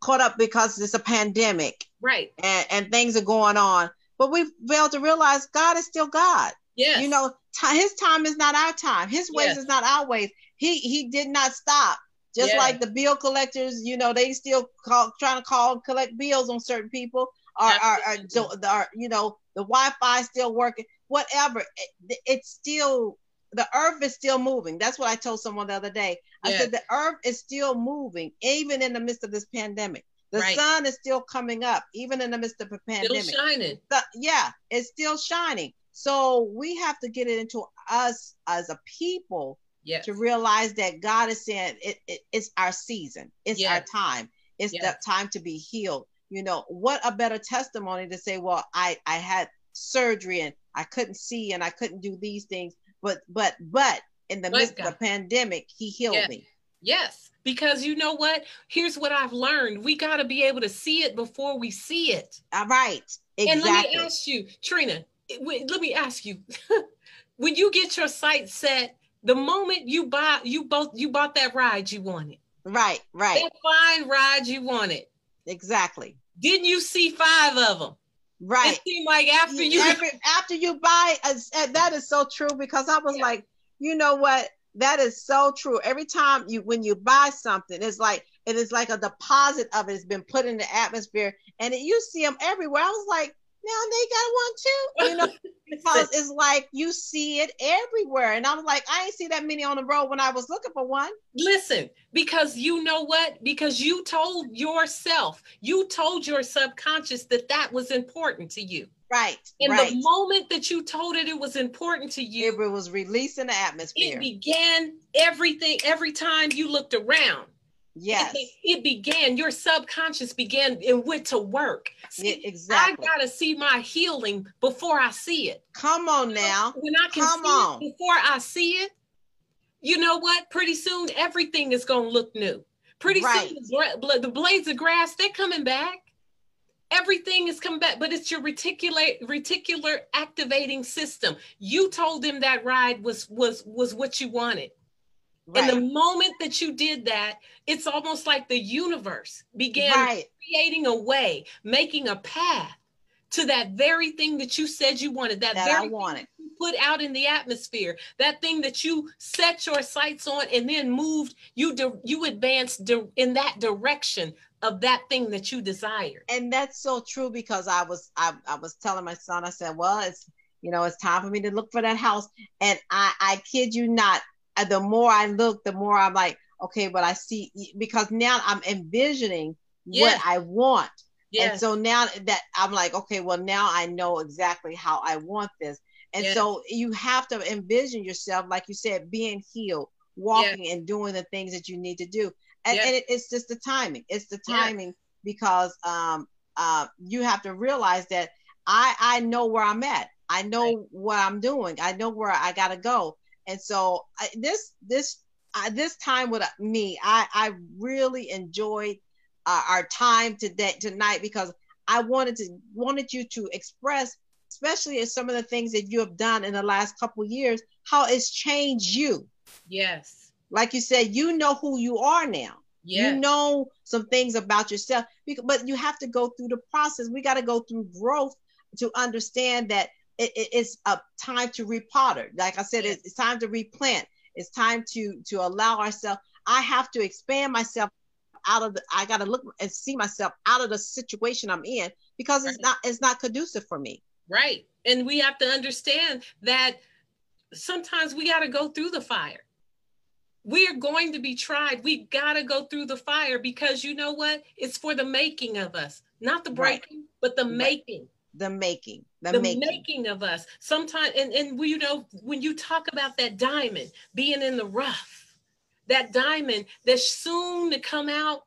caught up because it's a pandemic.
Right.
And, and things are going on. But we failed to realize God is still God.
Yeah.
You know, t- his time is not our time. His ways yes. is not our ways. He he did not stop. Just yeah. like the bill collectors, you know, they still call trying to call and collect bills on certain people. Or, or, or, or you know, the Wi-Fi still working. Whatever, it, it's still the earth is still moving. That's what I told someone the other day. I said the earth is still moving, even in the midst of this pandemic. The right. sun is still coming up, even in the midst of a pandemic.
Still shining.
The, yeah, it's still shining. So we have to get it into us as a people yes. to realize that God is saying it, it it's our season, it's yes. our time, it's yes. the time to be healed. You know, what a better testimony to say, well, I I had surgery and I couldn't see and I couldn't do these things, but but but in the but midst God. of the pandemic, He healed
yes.
me.
Yes, because you know what? Here's what I've learned: we got to be able to see it before we see it.
All right. Exactly.
And let me ask you, Trina. Let me ask you: when you get your sight set, the moment you buy, you both you bought that ride you wanted.
Right. Right.
That fine ride you wanted.
Exactly.
Didn't you see five of them?
Right. It
seemed like after you
Every, after you buy a, that is so true because I was yeah. like, you know what? That is so true. Every time you when you buy something, it's like it is like a deposit of it has been put in the atmosphere, and it, you see them everywhere. I was like, now they got one too. You know, because it's like you see it everywhere. And I was like, I ain't see that many on the road when I was looking for one.
Listen, because you know what? Because you told yourself, you told your subconscious that that was important to you.
Right.
In
right.
the moment that you told it it was important to you,
it was released in the atmosphere.
It began everything every time you looked around
Yes.
It, it, began, your subconscious began and went to work.
See, yeah, exactly.
I gotta see my healing before I see it.
Come on now.
When I can Come see on. it before I see it, you know what? Pretty soon everything is gonna look new. Pretty right. soon the, the blades of grass, they're coming back. Everything is coming back, but it's your reticular reticular activating system. You told them that ride was was was what you wanted. Right. And the moment that you did that, it's almost like the universe began right. creating a way, making a path to that very thing that you said you wanted, that, that very
I wanted.
put out in the atmosphere, that thing that you set your sights on and then moved, you you advanced in that direction of that thing that you desired.
And that's so true because I was I, I was telling my son, I said, well, it's you know, it's time for me to look for that house. And I I kid you not, the more I look, the more I'm like, okay, but I see because now I'm envisioning what I want. Yes. And so now that I'm like, okay, well, now I know exactly how I want this. And yes. so you have to envision yourself, like you said, being healed, walking yes. and doing the things that you need to do. And, and it, it's just the timing. It's the timing because um, uh, you have to realize that I, I know where I'm at. I know right. what I'm doing. I know where I got to go. And so I, this, this, uh, this time with me, I, I really enjoyed uh, our time today tonight because I wanted to wanted you to express, especially in some of the things that you have done in the last couple years, how it's changed you.
Yes.
Like you said, you know who you are now. Yes. You know some things about yourself, but you have to go through the process. We got to go through growth to understand that it, it, it's a time to repotter. Like I said, yes. it's time to replant. It's time to to allow ourselves. I have to expand myself out of the I gotta look and see myself out of the situation I'm in because it's not it's not conducive for me.
Right. And we have to understand that sometimes we gotta go through the fire. We are going to be tried. We gotta go through the fire because you know what? It's for the making of us, not the breaking, right. but the right. making
the making the,
the
making.
making. of us sometimes and and we, you know when you talk about that diamond being in the rough that diamond that's soon to come out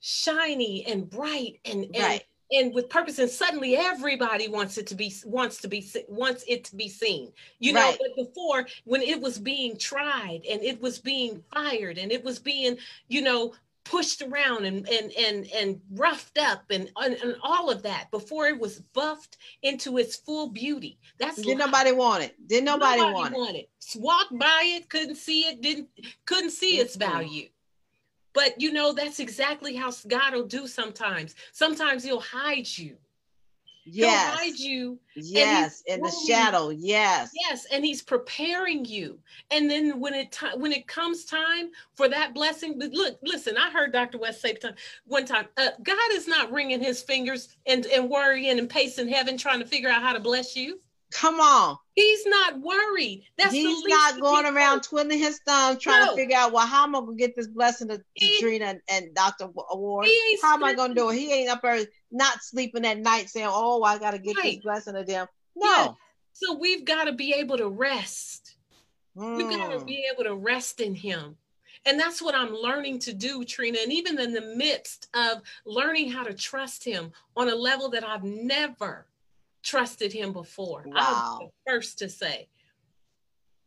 shiny and bright and, and right. and with purpose and suddenly everybody wants it to be wants to be wants it to be seen you know but before when it was being tried and it was being fired and it was being you know pushed around and and and and roughed up and, and, and all of that before it was buffed into its full beauty. That's
did nobody want it. Did nobody, nobody want,
want it. it. Walked by it, couldn't see it, didn't couldn't see its value. But you know that's exactly how God will do sometimes. Sometimes He'll hide you
yes.
He'll hide you.
Yes, in the shadow. Yes.
Yes, and he's preparing you. And then when it when it comes time for that blessing, but look, listen, I heard Dr. West say one time, uh, God is not wringing his fingers and, and worrying and pacing heaven trying to figure out how to bless you.
Come on.
He's not worried. That's
he's not going around twiddling his thumbs trying no. to figure out, well, how am I gonna get this blessing to, Trina and, and Dr. Ward? How am I gonna do it? He ain't up there not sleeping at night saying, Oh, I gotta get right. this blessing to them. No. Yeah.
So we've got to be able to rest. Mm. We've got to be able to rest in him. And that's what I'm learning to do, Trina. And even in the midst of learning how to trust him on a level that I've never trusted him before. Wow. I was the first to say.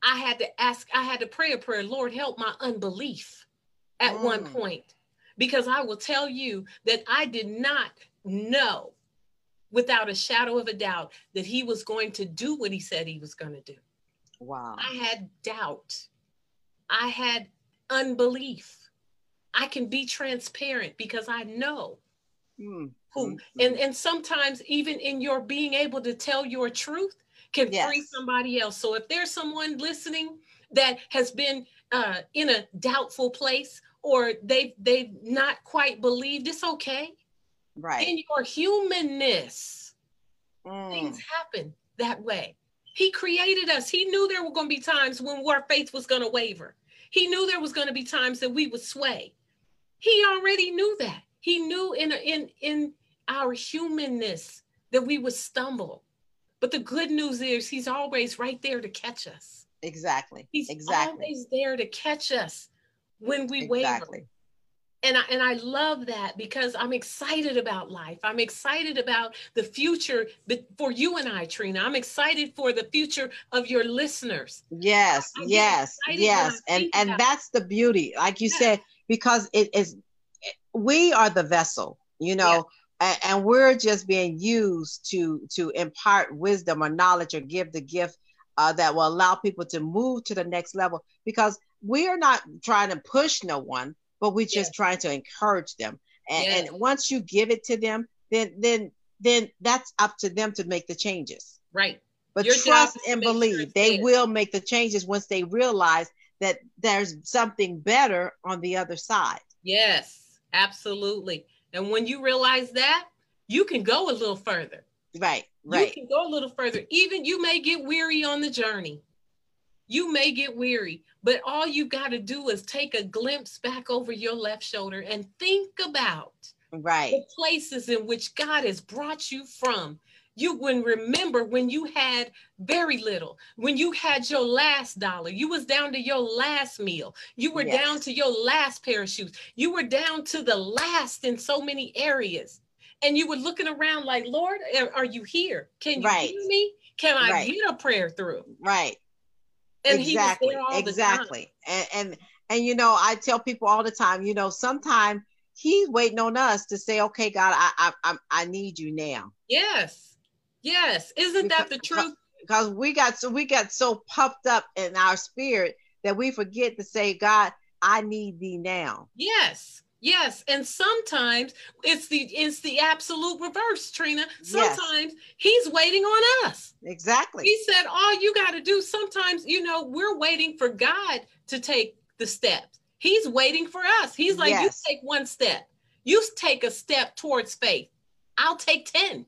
I had to ask, I had to pray a prayer, Lord, help my unbelief at mm. one point. Because I will tell you that I did not know without a shadow of a doubt that he was going to do what he said he was going to do.
Wow.
I had doubt. I had unbelief. I can be transparent because I know mm who? Mm-hmm. and and sometimes even in your being able to tell your truth can yes. free somebody else. So if there's someone listening that has been uh, in a doubtful place or they've they've not quite believed it's okay.
Right.
In your humanness mm. things happen that way. He created us. He knew there were going to be times when our faith was going to waver. He knew there was going to be times that we would sway. He already knew that. He knew in in in our humanness that we would stumble. But the good news is he's always right there to catch us.
Exactly.
He's
exactly.
always there to catch us when we exactly. waver. And I, and I love that because I'm excited about life. I'm excited about the future for you and I, Trina. I'm excited for the future of your listeners.
Yes, yes, yes. And and that's the beauty, like you yes. said, because it is we are the vessel, you know and, and we're just being used to to impart wisdom or knowledge or give the gift uh, that will allow people to move to the next level because we are not trying to push no one but we're just trying to encourage them and, and once you give it to them then then then that's up to them to make the changes.
Right.
But Your trust and believe sure they will make the changes once they realize that there's something better on the other side.
Yes, absolutely. And when you realize that, you can go a little further.
Right, right.
You can go a little further. Even you may get weary on the journey. You may get weary, but all you got to do is take a glimpse back over your left shoulder and think about
right
the places in which God has brought you from you wouldn't remember when you had very little when you had your last dollar. You was down to your last meal. You were yes. down to your last pair of shoes. You were down to the last in so many areas. And you were looking around like lord are you here? Can you right. hear me? Can i right. get a prayer through?
Right. And exactly. exactly. and, and and you know i tell people all the time you know sometimes he's waiting on us to say okay god i i i, I need you now.
Yes Yes, isn't because, that the truth?
Because we got so we got so puffed up in our spirit that we forget to say, God, I need thee now.
Yes. Yes, and sometimes it's the it's the absolute reverse, Trina. Sometimes yes. he's waiting on us.
Exactly.
He said all you got to do sometimes, you know, we're waiting for God to take the steps. He's waiting for us. He's like yes. you take one step. You take a step towards faith. I'll take 10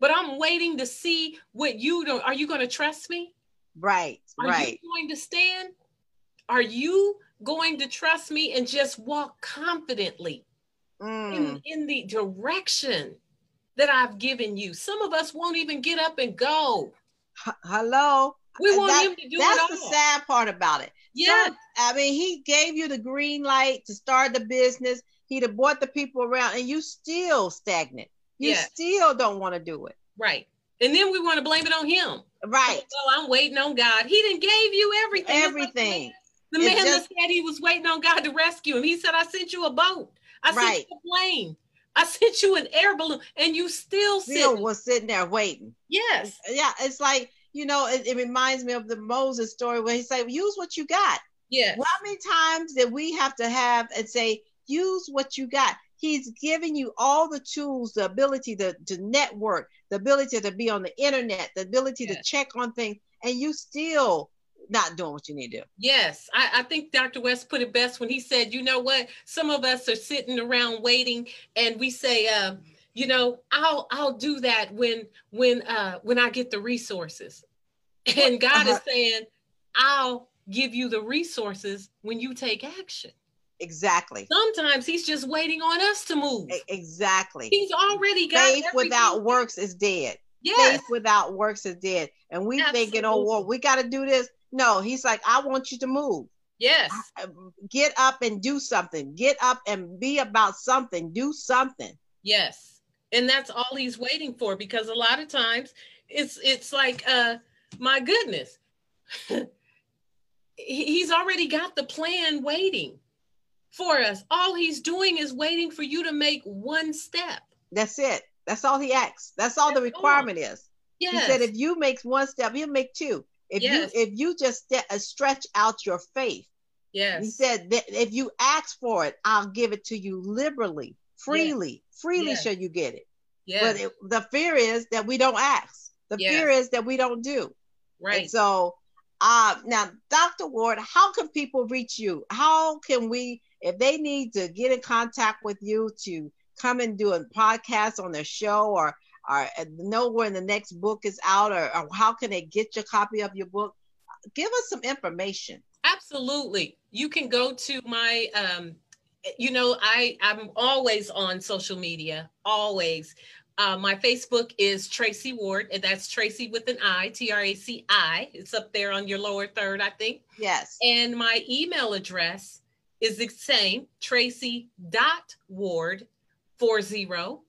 but I'm waiting to see what you do. Are you going to trust me?
Right.
Are
right.
you going to stand? Are you going to trust me and just walk confidently mm. in, in the direction that I've given you? Some of us won't even get up and go.
H- hello.
We want that, him to do it.
That's
the
sad part about it.
Yeah. So,
I mean, he gave you the green light to start the business. He'd have brought the people around, and you still stagnant. You yes. still don't want to do it.
Right. And then we want to blame it on him.
Right.
Oh, I'm waiting on God. He didn't gave you everything.
Everything.
the man, the man just, that said he was waiting on God to rescue him. He said, I sent you a boat. I right. sent you a plane. I sent you an air balloon and you still,
still
sitting.
was sitting there waiting.
Yes.
Yeah. It's like, you know, it, it reminds me of the Moses story where he said, use what you got.
Yeah.
Well, how many times did we have to have and say, use what you got? He's giving you all the tools, the ability to, to network, the ability to be on the internet, the ability yes. to check on things, and you still not doing what you need to do.
Yes, I, I, think Dr. West put it best when he said, you know what, some of us are sitting around waiting, and we say, uh, you know, I'll I'll do that when when uh, when I get the resources, and God uh-huh. is saying, I'll give you the resources when you take action.
Exactly.
Sometimes he's just waiting on us to move.
Exactly.
He's already got
faith without works is dead. Yes. Faith without works is dead. And we Absolutely. thinking, oh well, we got to do this. No, he's like, I want you to move.
Yes.
Get up and do something. Get up and be about something. Do something.
Yes. And that's all he's waiting for because a lot of times it's it's like uh my goodness. he's already got the plan waiting for us. All he's doing is waiting for you to make one step.
That's it. That's all he asks. That's all That's the requirement all. is. Yes. He said if you make one step, he'll make two. If yes. you if you just st- uh, stretch out your faith.
Yes.
He said that if you ask for it, I'll give it to you liberally, freely. Yes. Freely yes. shall you get it. Yes. But it, the fear is that we don't ask. The fear is that we don't do.
Right.
And so uh now Dr. Ward, how can people reach you? How can we if they need to get in contact with you to come and do a podcast on their show or or know when the next book is out or, or how can they get your copy of your book give us some information
absolutely you can go to my um you know i i'm always on social media always uh, my Facebook is Tracy Ward, and that's Tracy with an I, T R A C I. It's up there on your lower third, I think.
Yes.
And my email address is the same tracy.ward40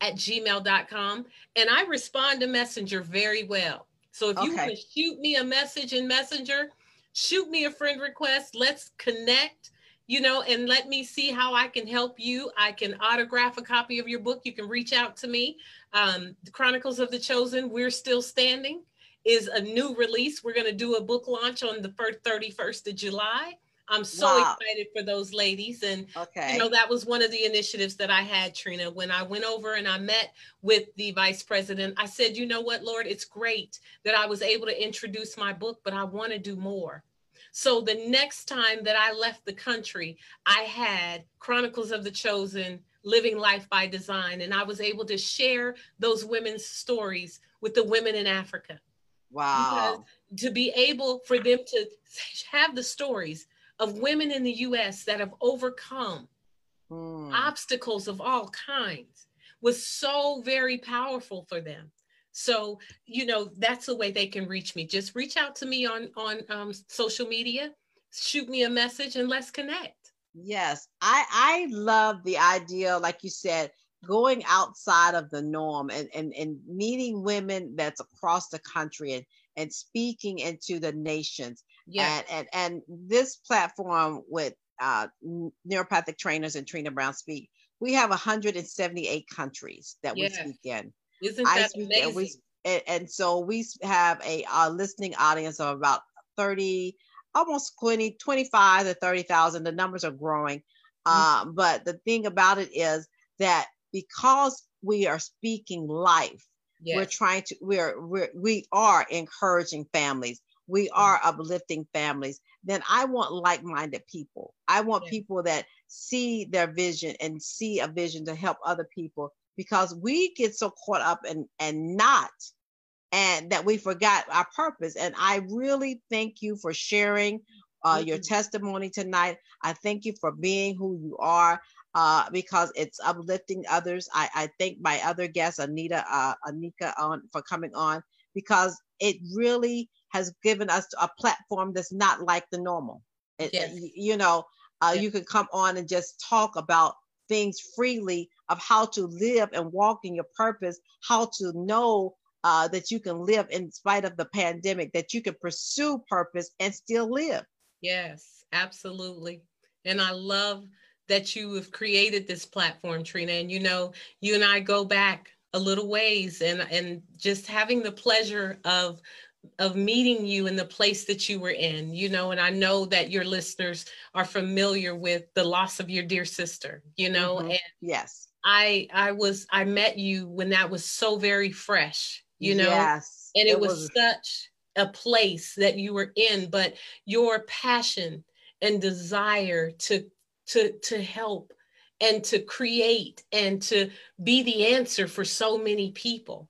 at gmail.com. And I respond to Messenger very well. So if okay. you want to shoot me a message in Messenger, shoot me a friend request. Let's connect, you know, and let me see how I can help you. I can autograph a copy of your book. You can reach out to me. Um, the Chronicles of the Chosen, We're Still Standing is a new release. We're going to do a book launch on the first 31st of July. I'm so wow. excited for those ladies. And okay. you know, that was one of the initiatives that I had, Trina. When I went over and I met with the vice president, I said, you know what, Lord, it's great that I was able to introduce my book, but I want to do more. So the next time that I left the country, I had Chronicles of the Chosen, Living Life by Design, and I was able to share those women's stories with the women in Africa.
Wow.
Because to be able for them to have the stories of women in the US that have overcome mm. obstacles of all kinds was so very powerful for them. So, you know, that's the way they can reach me. Just reach out to me on on um, social media, shoot me a message, and let's connect.
Yes, I I love the idea, like you said, going outside of the norm and and, and meeting women that's across the country and and speaking into the nations. Yeah, and and, and this platform with uh, neuropathic trainers and Trina Brown speak. We have 178 countries that we speak in.
Isn't that amazing?
And, we, and, and, so we have a, a listening audience of about 30, almost 20, 25 to 30,000. The numbers are growing. Mm-hmm. Uh, but the thing about it is that because we are speaking life, yes. we're trying to, we're, we're, we are encouraging families. We mm-hmm. are uplifting families. Then I want like minded people. I want yes. people that see their vision and see a vision to help other people because we get so caught up and and not and that we forgot our purpose. And i really thank you for sharing uh, your testimony tonight. I thank you for being who you are uh, because it's uplifting others. I, I thank my other guests anita uh, anika on for coming on because it really has given us a platform that's not like the normal. It, yes. you know uh, yes. you can come on and just talk about things freely of how to live and walk in your purpose, how to know uh, that you can live in spite of the pandemic, that you can pursue purpose and still live.
Yes, absolutely. And I love that you have created this platform, Trina. And you know, you and I go back a little ways and and just having the pleasure of of meeting you in the place that you were in, you know, and I know that your listeners are familiar with the loss of your dear sister, you know, mm-hmm. and
yes,
I I was I met you when that was so very fresh, you know, yes, and it, it was, was such a place that you were in, but your passion and desire to to to help and to create and to be the answer for so many people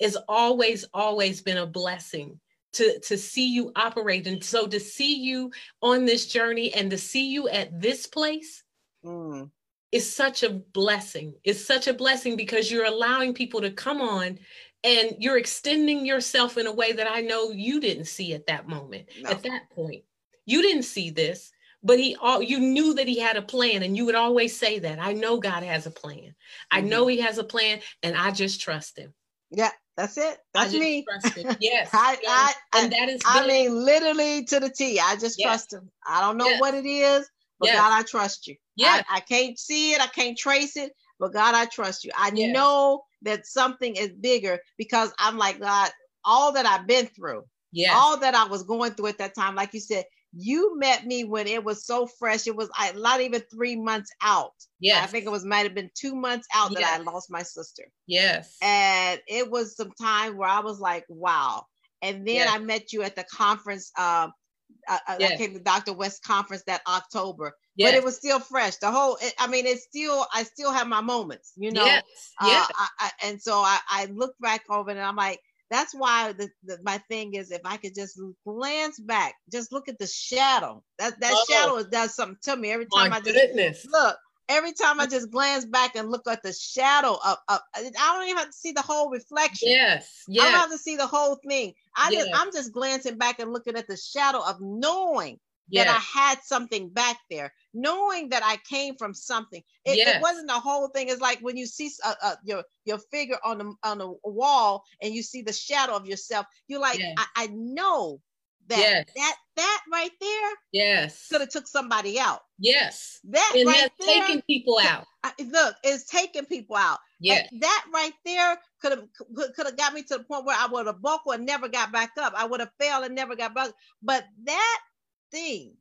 has always always been a blessing to to see you operate. And so to see you on this journey and to see you at this place mm. Is such a blessing it's such a blessing because you're allowing people to come on and you're extending yourself in a way that i know you didn't see at that moment no. at that point you didn't see this but he all you knew that he had a plan and you would always say that i know god has a plan mm-hmm. i know he has a plan and i just trust him
yeah that's it. That's me.
Yes. I,
yes. I, and that is I mean literally to the T. I just yes. trust him. I don't know yes. what it is, but. God, I trust you. Yeah. I, I, can't see it, I can't trace it, but God, I trust you. I know that something is bigger because I'm like, God, all that I've been through, yeah, all that I was going through at that time, like you said, you met me when it was so fresh. It was I, not even three months out. Yeah, I think it was might have been two months out yes. that I lost my sister.
Yes,
and it was some time where I was like, wow. And then yes. I met you at the conference. Um, I, yes. I came to Dr. West conference that October. Yes. But it was still fresh. The whole, it, I mean, it's still, I still have my moments, you know. Yes. Uh, yes. I, I, and so I, I look back over and I'm like, that's why the, the, my thing is if I could just glance back, just look at the shadow. That that oh, shadow does something to me every time I just goodness. look. Every time I just glance back and look at the shadow of, of I don't even have to see the whole reflection.
Yes,
yes. I don't have to see the whole thing. I yes. just I'm just glancing back and looking at the shadow of knowing yes. that I had something back there, knowing that I came from something. It, yes. it wasn't the whole thing. It's like when you see uh, uh, your your figure on the on the wall and you see the shadow of yourself. You're like. I, I, know that yes. that that right there.
Yes,
could have took somebody out.
Yes,
that and right there,
taking people out.
Look, it's taking people out. Yeah, that right there could have could have got me to the point where I would have buckled and never got back up. I would have failed and never got back. But that thing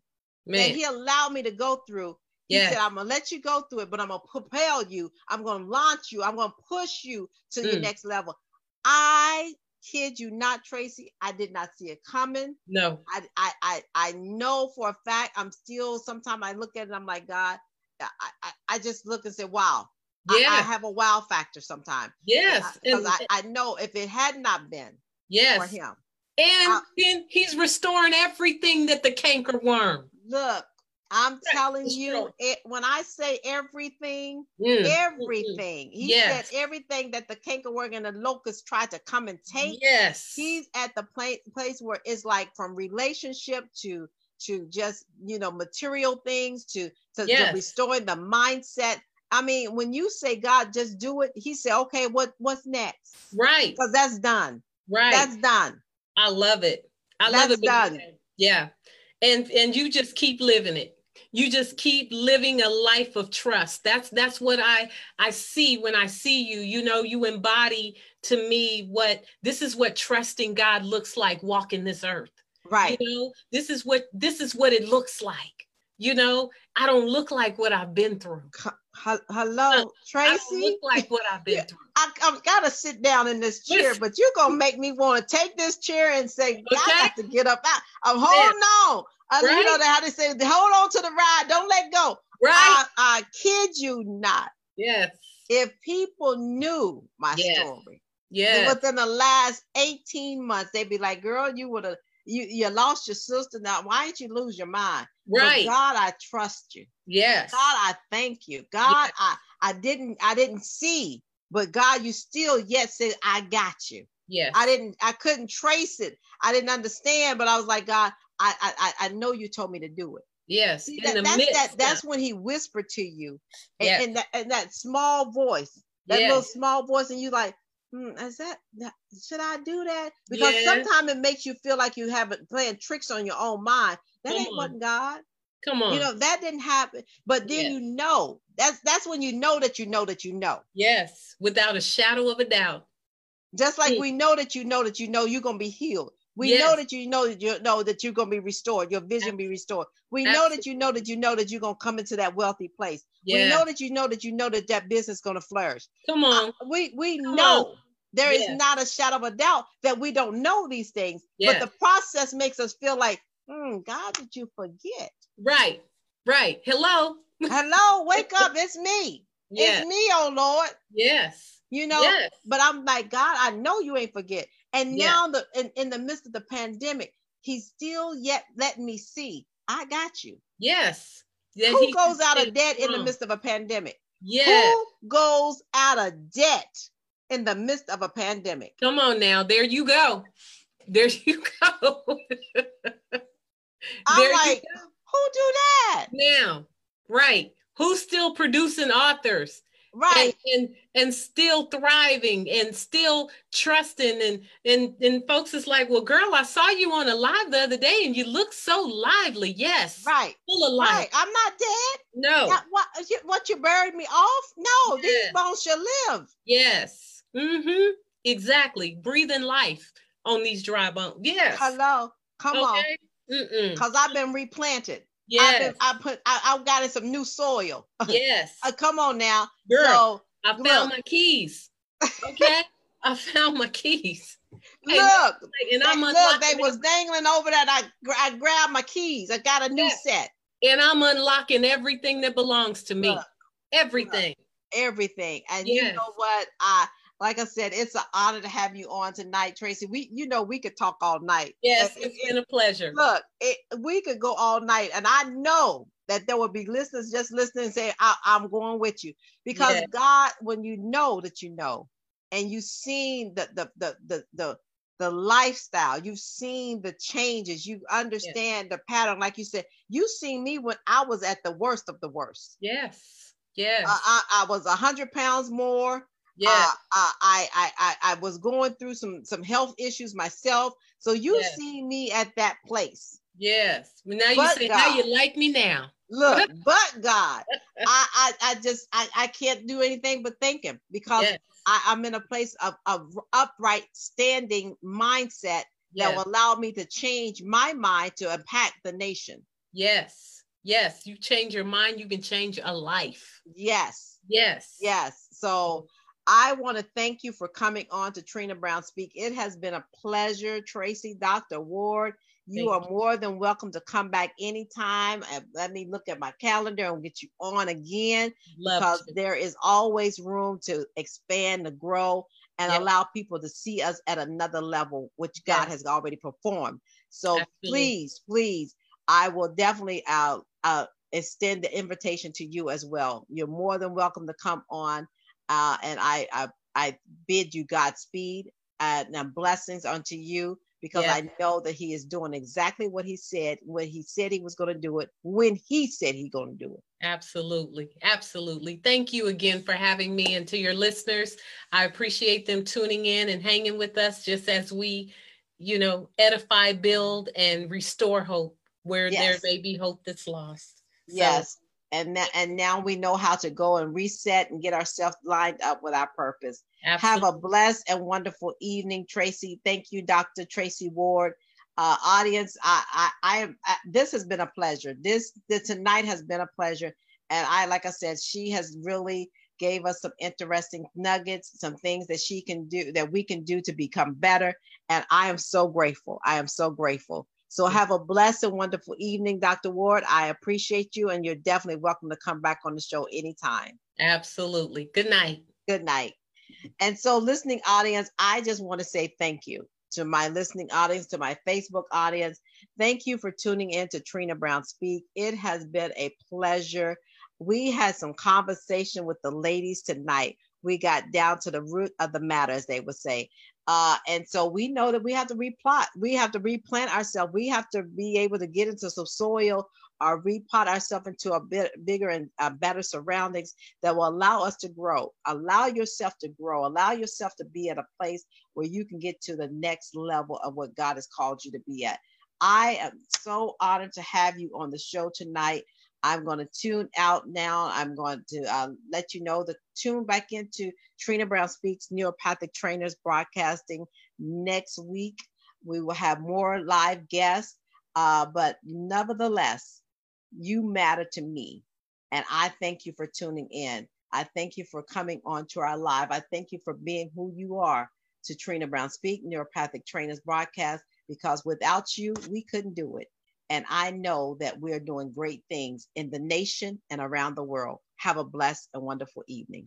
Man. that he allowed me to go through. He yes. said, I'm gonna let you go through it, but I'm gonna propel you. I'm gonna launch you. I'm gonna push you to mm. your next level. I kid you not, Tracy. I did not see it coming.
No.
I I I, I know for a fact. I'm still. Sometimes I look at it. I'm like, God. I, I, I just look and say, wow. Yeah. I, I have a wow factor sometimes.
Yes.
Because I, I, know if it had not been
yes.
for him.
And I, then he's restoring everything that the canker worm.
Look, I'm telling you, it, when I say everything, mm. everything. He yes. said everything that the cankerworm and the locust tried to come and take.
Yes.
He's at the place place where it's like from relationship to to just you know material things to to, yes. to restoring the mindset. I mean, when you say God, just do it. He said, okay, what what's next?
Right.
Because that's done.
Right.
That's done.
I love it. I
that's
love it.
Done.
Yeah. And and you just keep living it you just keep living a life of trust. That's that's what i i see when i see you. You know you embody to me what this is what trusting god looks like walking this earth.
Right.
you know this is what this is what it looks like. You know i don't look like what i've been through.
Hello tracy?
look like what i've been through.
I, have got to sit down in this chair, but you're gonna make me want to take this chair and say, okay. "I got to get up." I, I'm holding on. I, right? You know how they say, hold on to the ride, don't let go.
Right.
I, I kid you not.
Yes.
If people knew my yes. story,
yeah,
within the last 18 months, they'd be like, girl, you would have you, you lost your sister. Now, why didn't you lose your mind?
Right.
But God, I trust you.
Yes.
God, I thank you. God, yes. I, I didn't, I didn't see, but God, you still yet said, I got you.
Yes.
I didn't, I couldn't trace it. I didn't understand, but I was like, God, I I I know you told me to do it.
Yes.
See, that, that's midst, that, that's when he whispered to you and, yes. and that and that small voice, that yes. little small voice, and you like, hmm, is that, should I do that? Because yes. sometimes it makes you feel like you have it playing tricks on your own mind. That Come ain't what God.
Come on.
You know, that didn't happen. But then yes. you know. That's that's when you know that you know that you know.
Yes, without a shadow of a doubt.
Just like mm. we know that you know that you know you're gonna be healed. We yes. know that you know that you know that you're gonna be restored, your vision be restored. We Absolutely. know that you know that you know that you're gonna come into that wealthy place. Yeah. We know that you know that you know that that business is gonna flourish.
Come on. Uh,
we we come know on. there is not a shadow of a doubt that we don't know these things, but the process makes us feel like, hmm, God, did you forget?
Right, right. Hello.
Hello, wake up. It's me. It's me, oh Lord.
Yes.
You know, yes. but I'm like, God, I know you ain't forget. And yeah. now the in, in the midst of the pandemic, he's still yet letting me see, I got you.
Yes.
Yeah, Who goes out of debt in the midst of a pandemic?
Yeah.
Who goes out of debt in the midst of a pandemic?
Come on now. There you go. There you go.
I'm like, who do that?
Now, right. Who's still producing authors?
Right.
And, and, and still thriving and still trusting. And and and folks is like well girl i saw you on a live the other day and you look so lively. Yes.
Right.
Full of life. Right.
i'm not dead?
No.
Not, what what you buried me off? No yes. these bones shall live.
Yes. Mm-hmm. Exactly. Breathing life on these dry bones yes.
Hello. Come okay. on because i've been replanted Yes. I, put I, I got in some new soil.
Yes.
uh, come on now.
Girl, so, I found look. my keys. Okay. I found my keys.
Look, and I'm look, they was dangling over that. I, I grabbed my keys. I got a new yes. set.
And I'm unlocking everything that belongs to me. Look, everything.
Look, everything. And yes. you know what? I like I said, it's an honor to have you on tonight, Tracy. We, you know, we could talk all night.
Yes, it's it, been a pleasure.
Look, it, we could go all night, and I know that there will be listeners just listening and say, I, am going with you," because yes. God, when you know that you know, and you've seen the the the the the, the lifestyle, you've seen the changes, you understand yes. the pattern. Like you said, you seen me when I was at the worst of the worst.
Yes. Yes.
Uh, I, I was a hundred pounds more.
Yeah. Uh,
I, I, I, I was going through some, some health issues myself. So you yes. see me at that place.
Yes. Well, now but you say God, how you like me now.
Look, but God, I, I, I just, I, I can't do anything but thank him because yes. I, I'm in a place of, of upright standing mindset that will allow me to change my mind to impact the nation.
Yes. Yes. You change your mind, you can change a life.
Yes.
Yes.
Yes. So I want to thank you for coming on to Trina Brown Speak. It has been a pleasure, Tracy, Dr. Ward. You Thank are more than welcome to come back anytime. Let me look at my calendar and get you on again Love because to. there is always room to expand, to grow, and yep. allow people to see us at another level, which God yes. has already performed. So Absolutely. please, please, I will definitely uh, uh, extend the invitation to you as well. You're more than welcome to come on, uh, and I, I I bid you Godspeed and blessings unto you because yeah. I know that he is doing exactly what he said when he said he was going to do it when he said he's going to do it.
Absolutely. Absolutely. Thank you again for having me and to your listeners. I appreciate them tuning in and hanging with us just as we, you know, edify, build and restore hope where yes. there may be hope that's lost.
Yes. And that, and now we know how to go and reset and get ourselves lined up with our purpose. Absolutely. Have a blessed and wonderful evening, Tracy. Thank you, Dr. Tracy Ward. Uh, audience, I, I, I, I, this has been a pleasure. This, this tonight has been a pleasure, and I, like I said, she has really gave us some interesting nuggets, some things that she can do that we can do to become better. And I am so grateful. I am so grateful. So have a blessed and wonderful evening, Dr. Ward. I appreciate you, and you're definitely welcome to come back on the show anytime.
Absolutely. Good night.
Good night. And so, listening audience, I just want to say thank you to my listening audience, to my Facebook audience. Thank you for tuning in to Trina Brown Speak. It has been a pleasure. We had some conversation with the ladies tonight. We got down to the root of the matter, as they would say. Uh, and so we know that we have to replot, we have to replant ourselves, we have to be able to get into some soil or repot ourselves into a bit bigger and uh, better surroundings that will allow us to grow. Allow yourself to grow. Allow yourself to be at a place where you can get to the next level of what God has called you to be at. I am so honored to have you on the show tonight. I'm going to tune out now. I'm going to uh, let you know to tune back into Trina Brown Speaks Neuropathic Trainers Broadcasting next week. We will have more live guests, uh, but nevertheless, you matter to me. And I thank you for tuning in. I thank you for coming on to our live. I thank you for being who you are to Trina Brown Speak Neuropathic Trainers Broadcast because without you, we couldn't do it. And I know that we're doing great things in the nation and around the world. Have a blessed and wonderful evening.